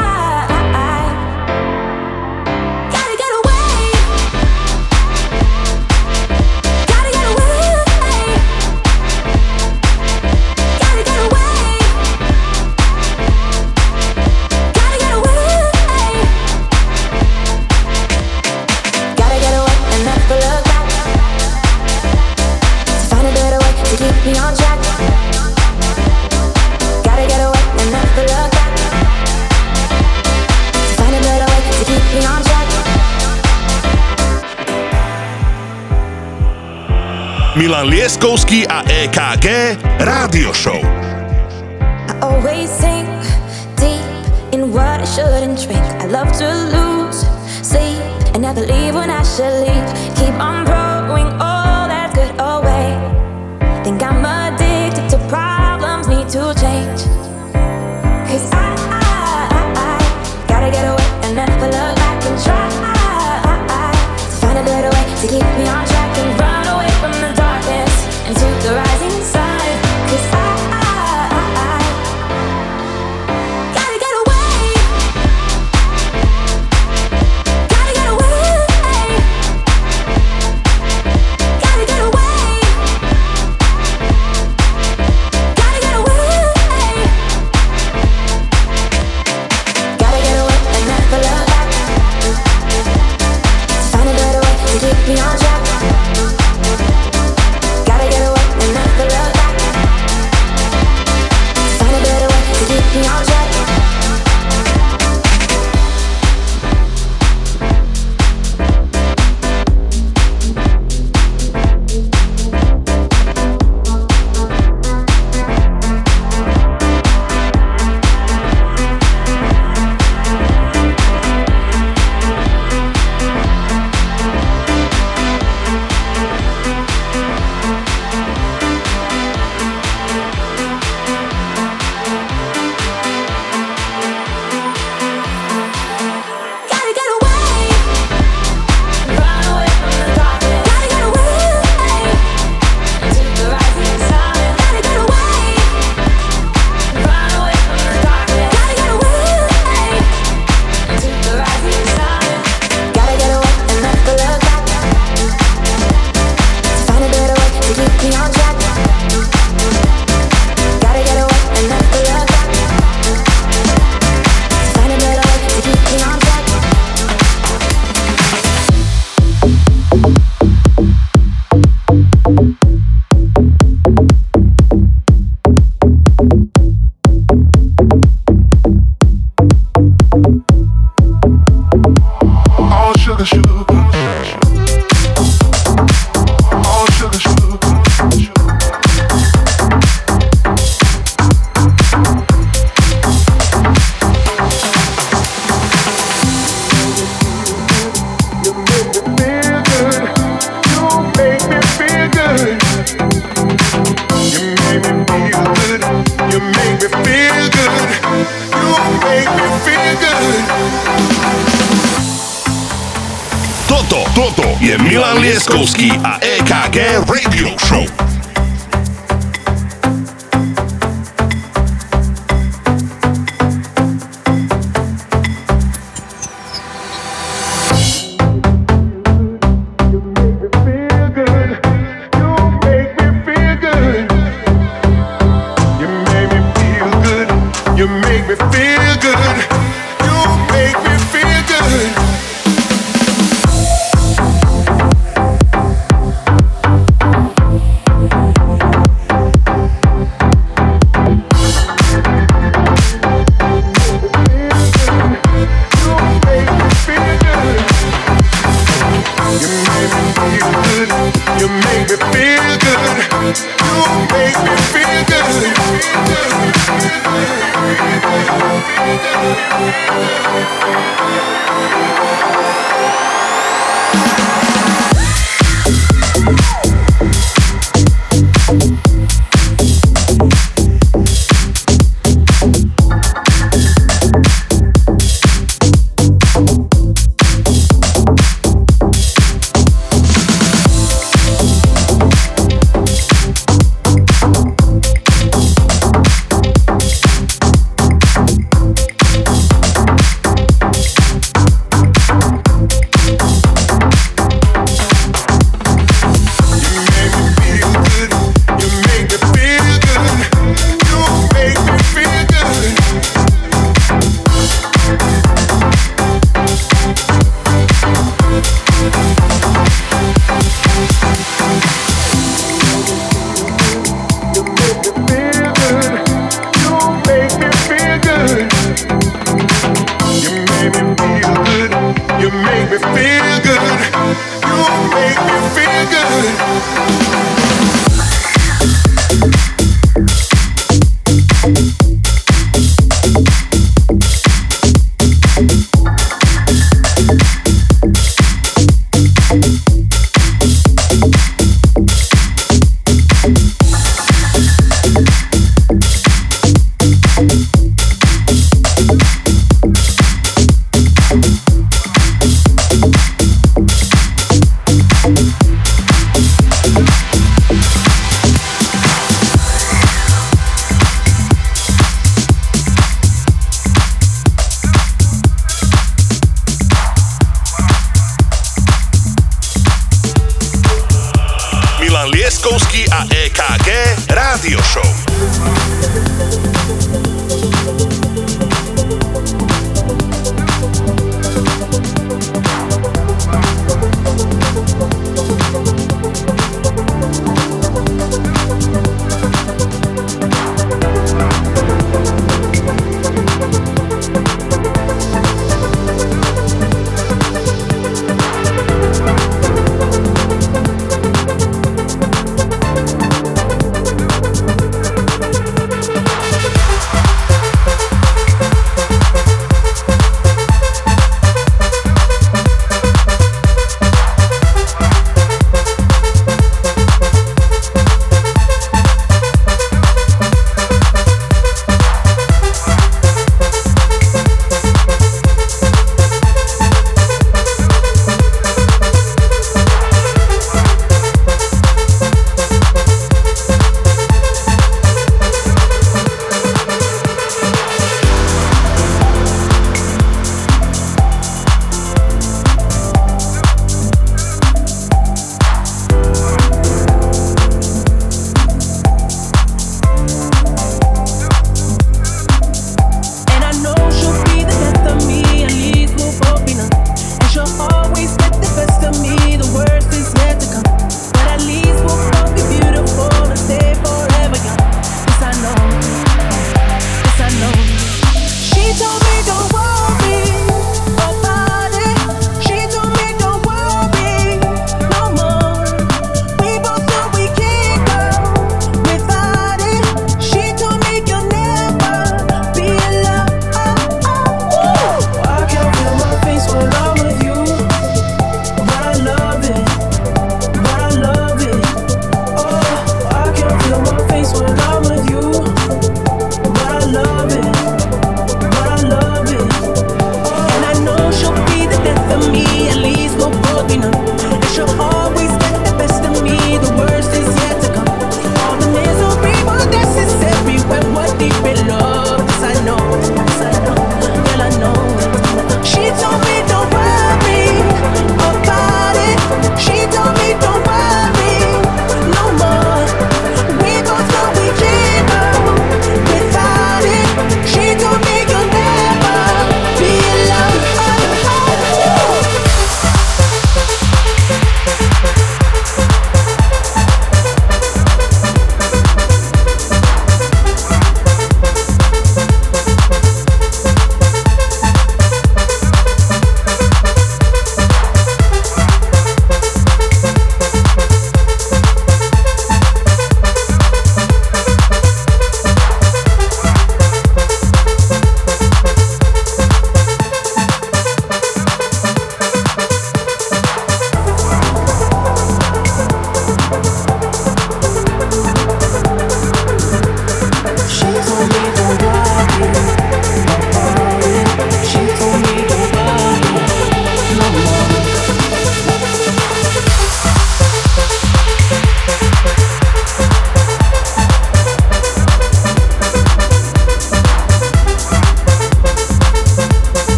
Milan Lieskovský a EKG Rádio Show. I always sink deep in what I shouldn't drink. I love to lose never leave when I should leave. Keep on all that's good away. Think I'm addicted to problems, need to change.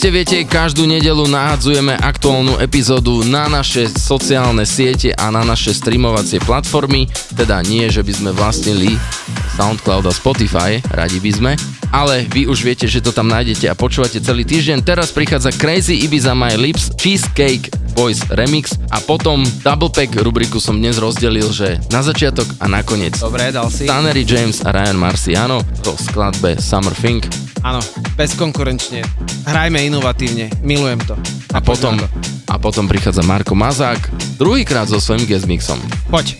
iste viete, každú nedelu nahadzujeme aktuálnu epizódu na naše sociálne siete a na naše streamovacie platformy, teda nie, že by sme vlastnili SoundCloud a Spotify, radi by sme, ale vy už viete, že to tam nájdete a počúvate celý týždeň. Teraz prichádza Crazy Ibiza My Lips, Cheesecake Voice Remix a potom Double Pack rubriku som dnes rozdelil, že na začiatok a nakoniec. Dobre, dal si. Tannery James a Ryan Marciano o skladbe Summer Fink. Áno, bezkonkurenčne Hrajme inovatívne, milujem to. A, a potom, to. a potom prichádza Marko Mazák, druhýkrát so svojím guest mixom. Poď.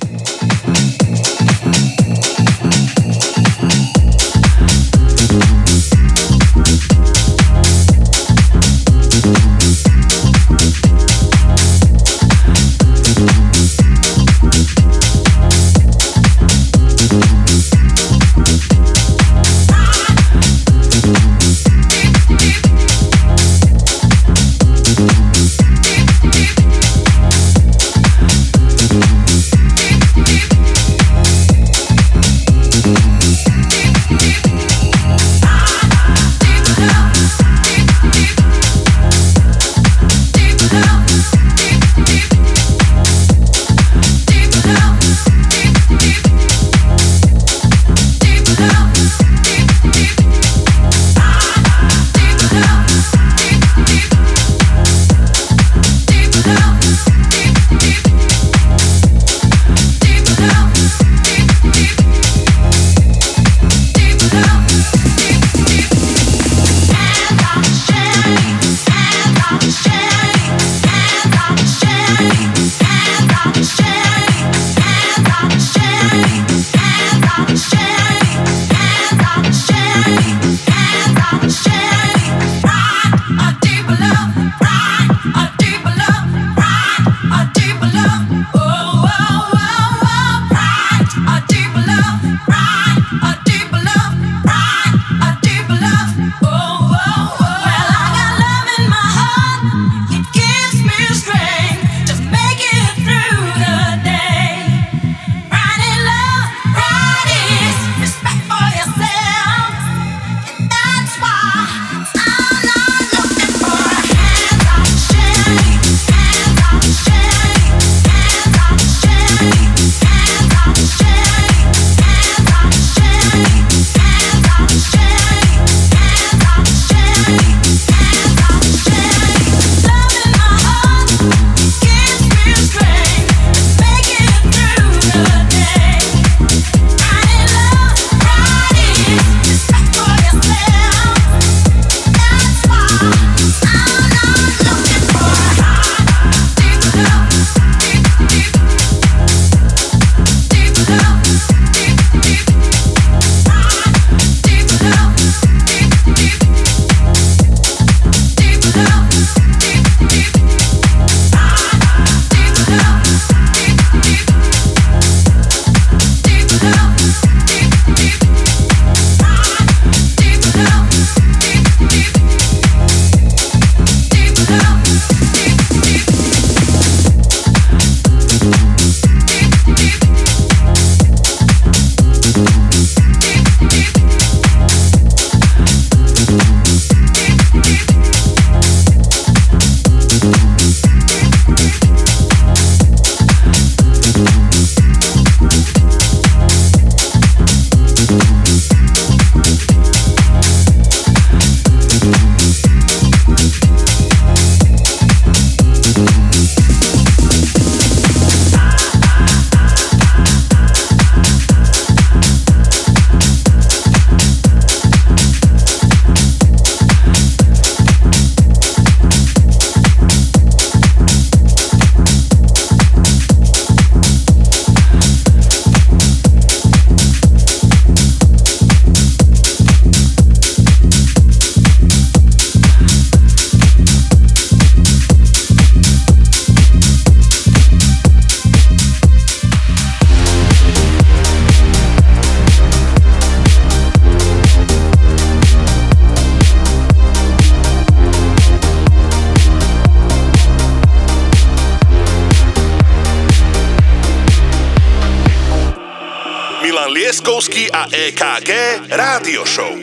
Lipavský a EKG Rádio Show.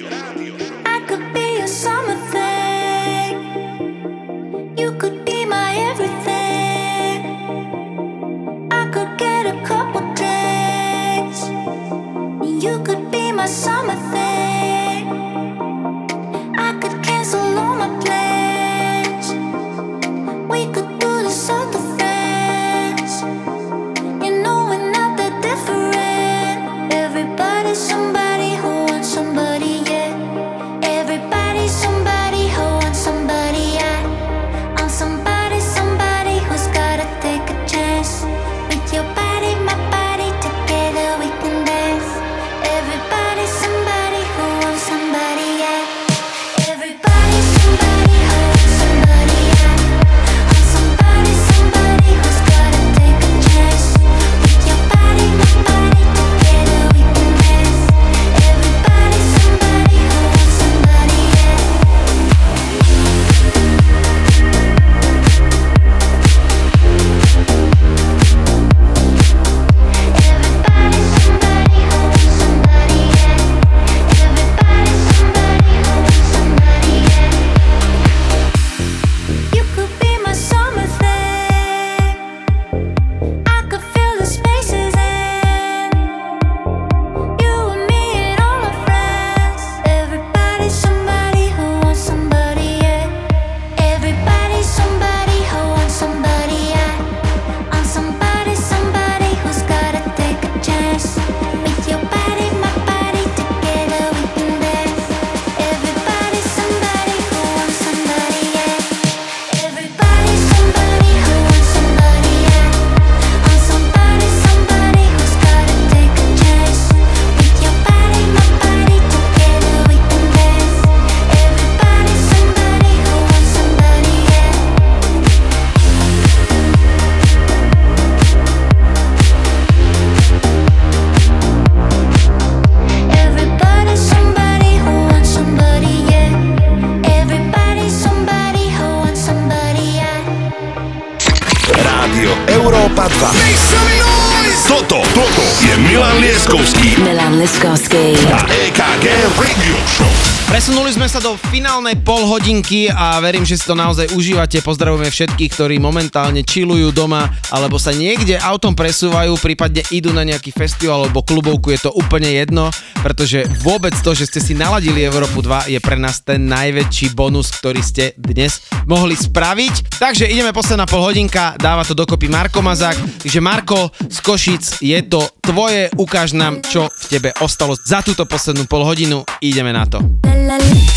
finálne pol hodinky a verím, že si to naozaj užívate. Pozdravujeme všetkých, ktorí momentálne čilujú doma alebo sa niekde autom presúvajú, prípadne idú na nejaký festival alebo klubovku, je to úplne jedno, pretože vôbec to, že ste si naladili Európu 2 je pre nás ten najväčší bonus, ktorý ste dnes mohli spraviť. Takže ideme posledná pol hodinka, dáva to dokopy Marko Mazák. Takže Marko z Košic, je to tvoje, ukáž nám, čo v tebe ostalo za túto poslednú pol hodinu. Ideme na to. La, la, la.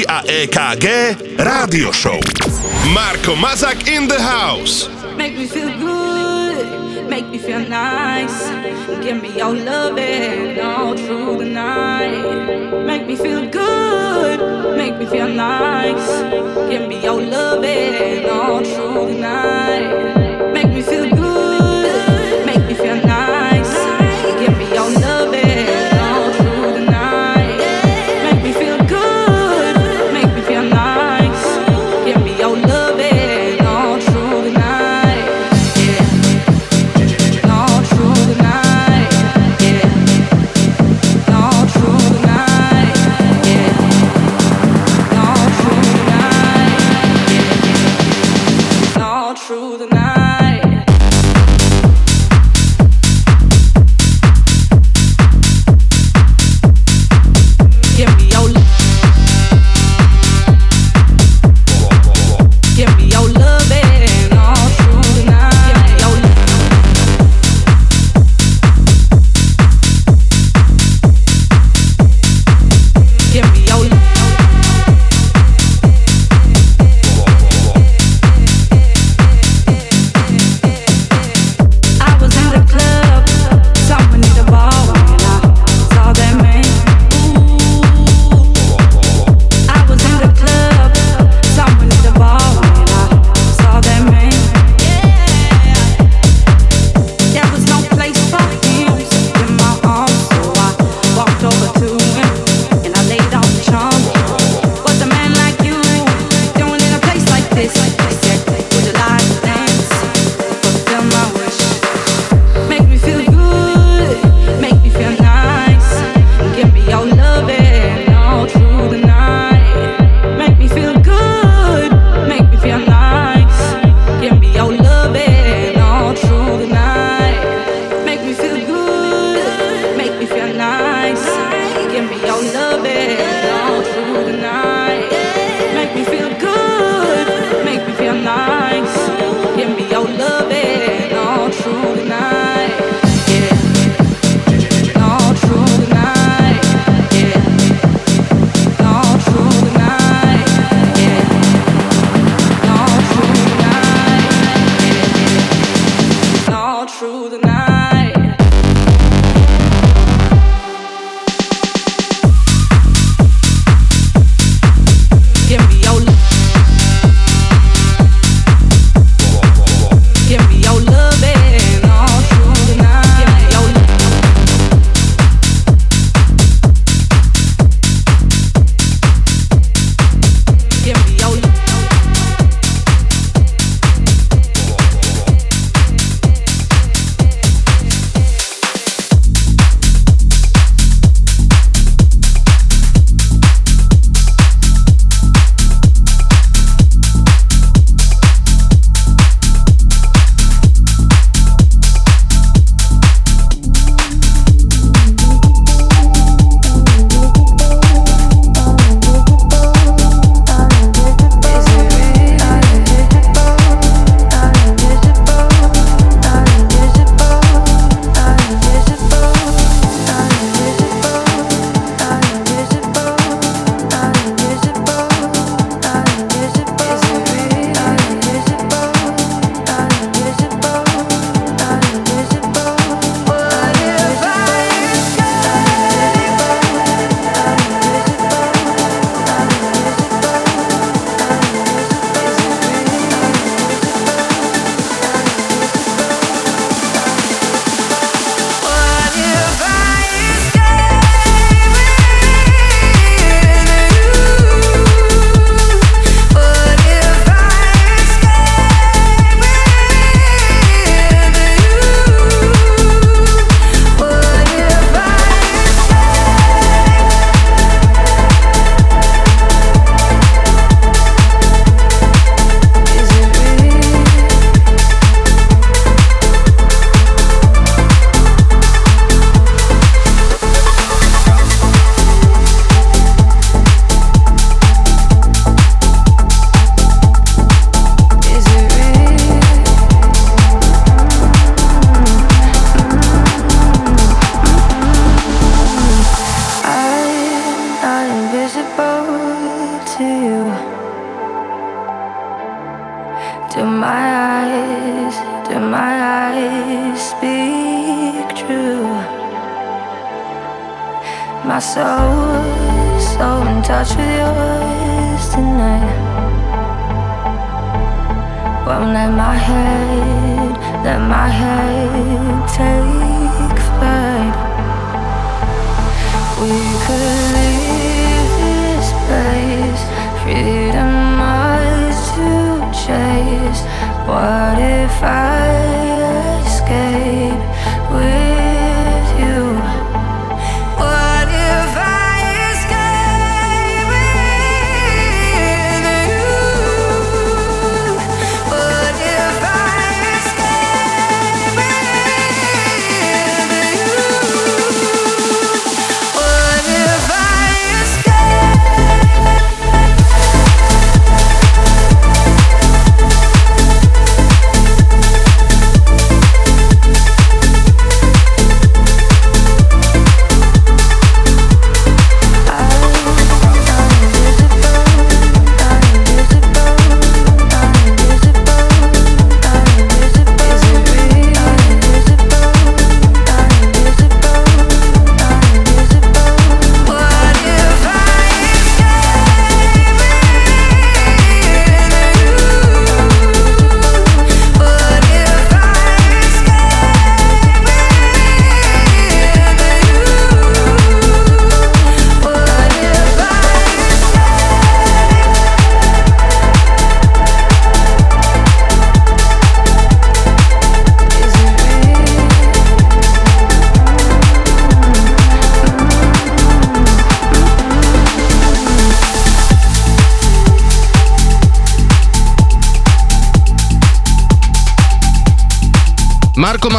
A EKG Rádio Show. Marko Mazak in the house.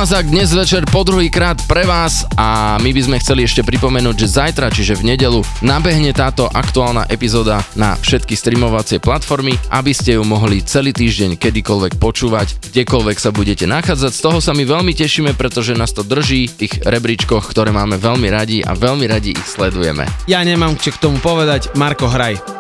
Mazák dnes večer po druhýkrát pre vás a my by sme chceli ešte pripomenúť, že zajtra, čiže v nedelu, nabehne táto aktuálna epizóda na všetky streamovacie platformy, aby ste ju mohli celý týždeň kedykoľvek počúvať, kdekoľvek sa budete nachádzať. Z toho sa my veľmi tešíme, pretože nás to drží v tých rebríčkoch, ktoré máme veľmi radi a veľmi radi ich sledujeme. Ja nemám čo k tomu povedať, Marko, hraj.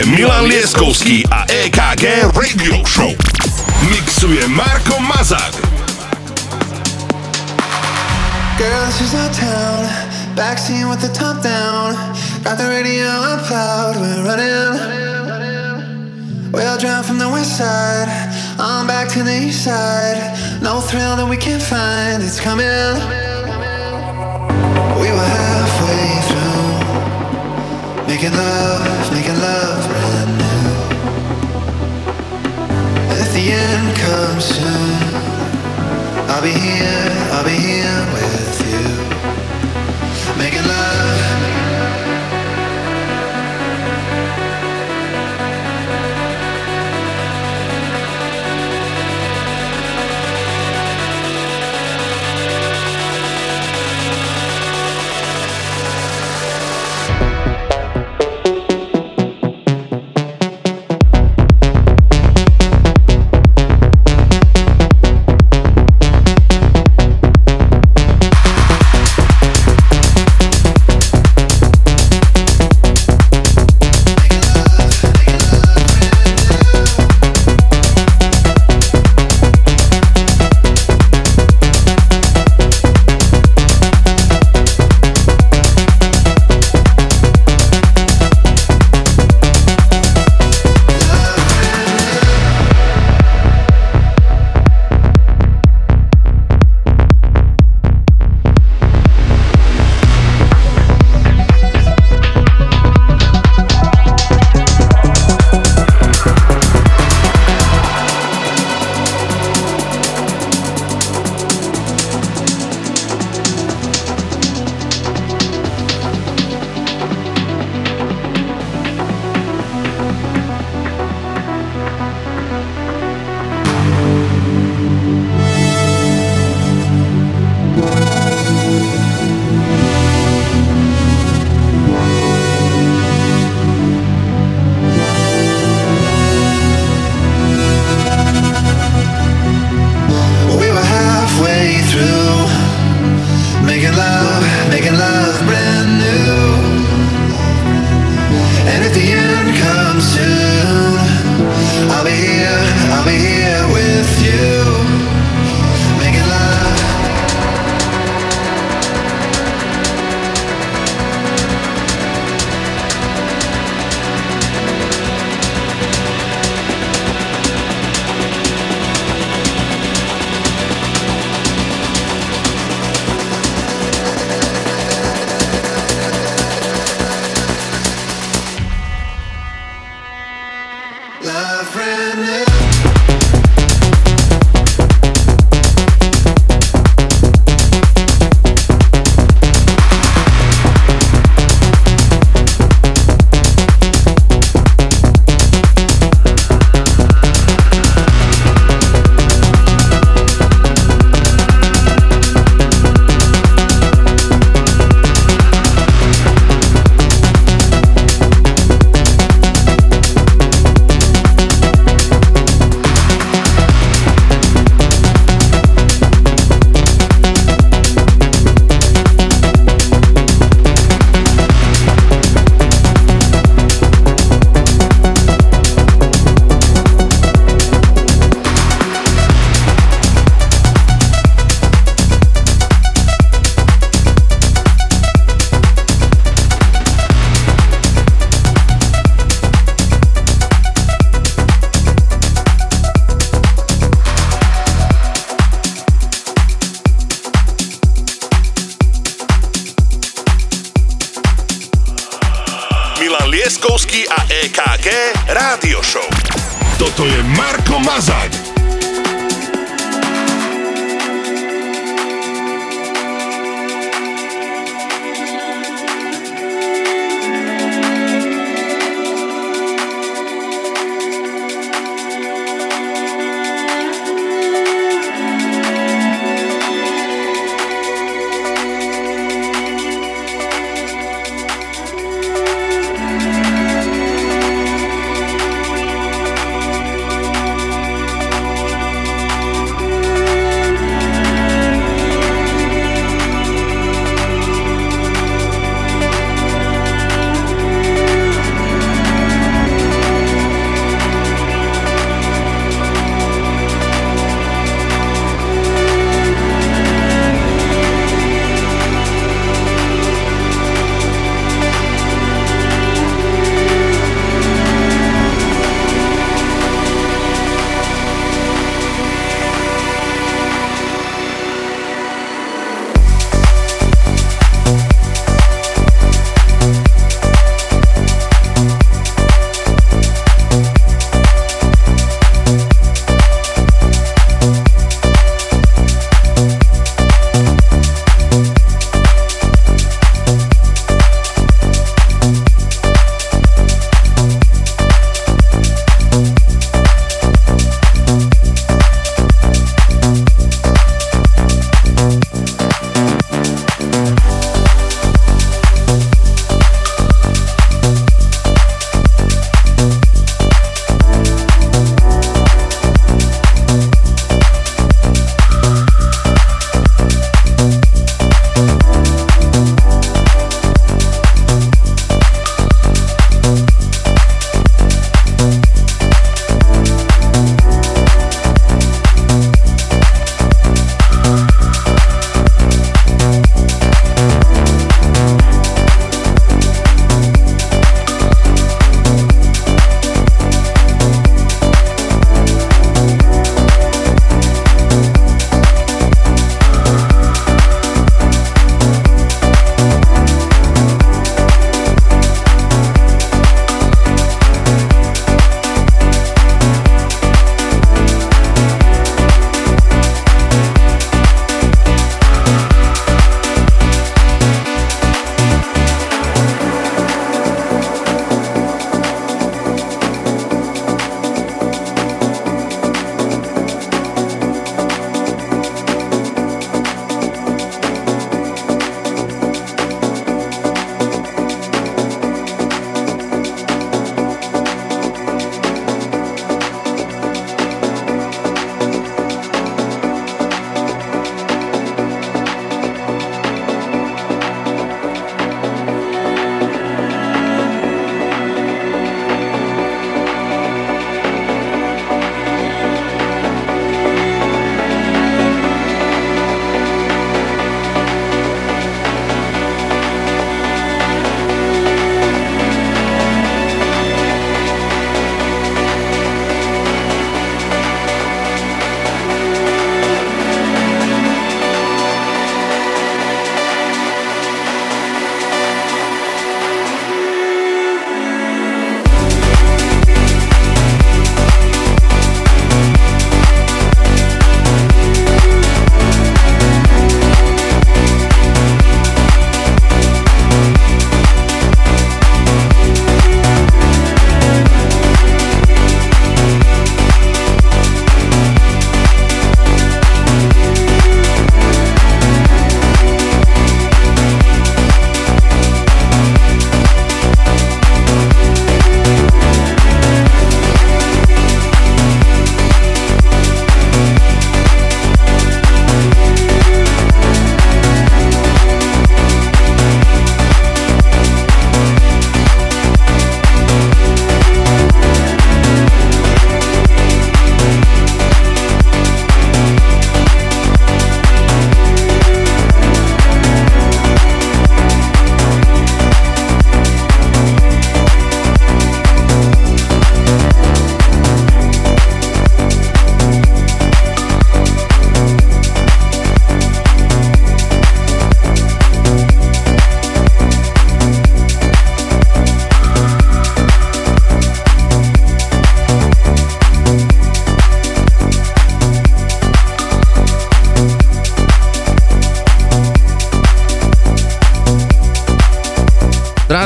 Toto je Milan Lieskovský a EKG Radio Show. Mixuje Marko Mazak. Girl, is our town. Backseat with the top down. Got the radio up loud. We're running. We'll drive from the west side. On back to the east side. No thrill that we can't find. It's coming.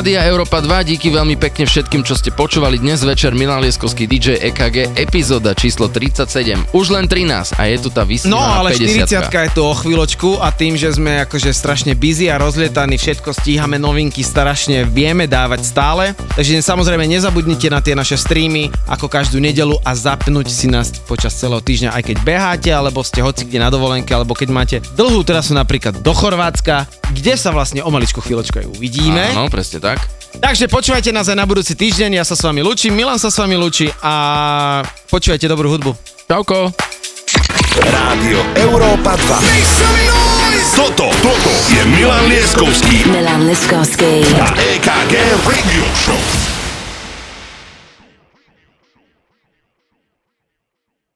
Rádia Európa 2, díky veľmi pekne všetkým, čo ste počúvali dnes večer. Milan Lieskovský DJ EKG, epizóda číslo 37. Už len 13 a je tu tá No vysnívaná ale 50 40 je tu o chvíľočku a tým, že sme akože strašne busy a rozlietaní, všetko stíhame, novinky strašne vieme dávať stále. Takže samozrejme nezabudnite na tie naše streamy ako každú nedelu a zapnúť si nás počas celého týždňa, aj keď beháte, alebo ste hoci kde na dovolenke, alebo keď máte dlhú trasu napríklad do Chorvátska, kde sa vlastne o maličku chvíľočku aj uvidíme. Áno, presne tak. Takže počúvajte nás aj na budúci týždeň, ja sa s vami lúčim, Milan sa s vami lúči a počúvajte dobrú hudbu. Čauko. Rádio Európa 2. Toto, toto je Milan Lieskovský Milan Liskovský. a EKG Radio Show.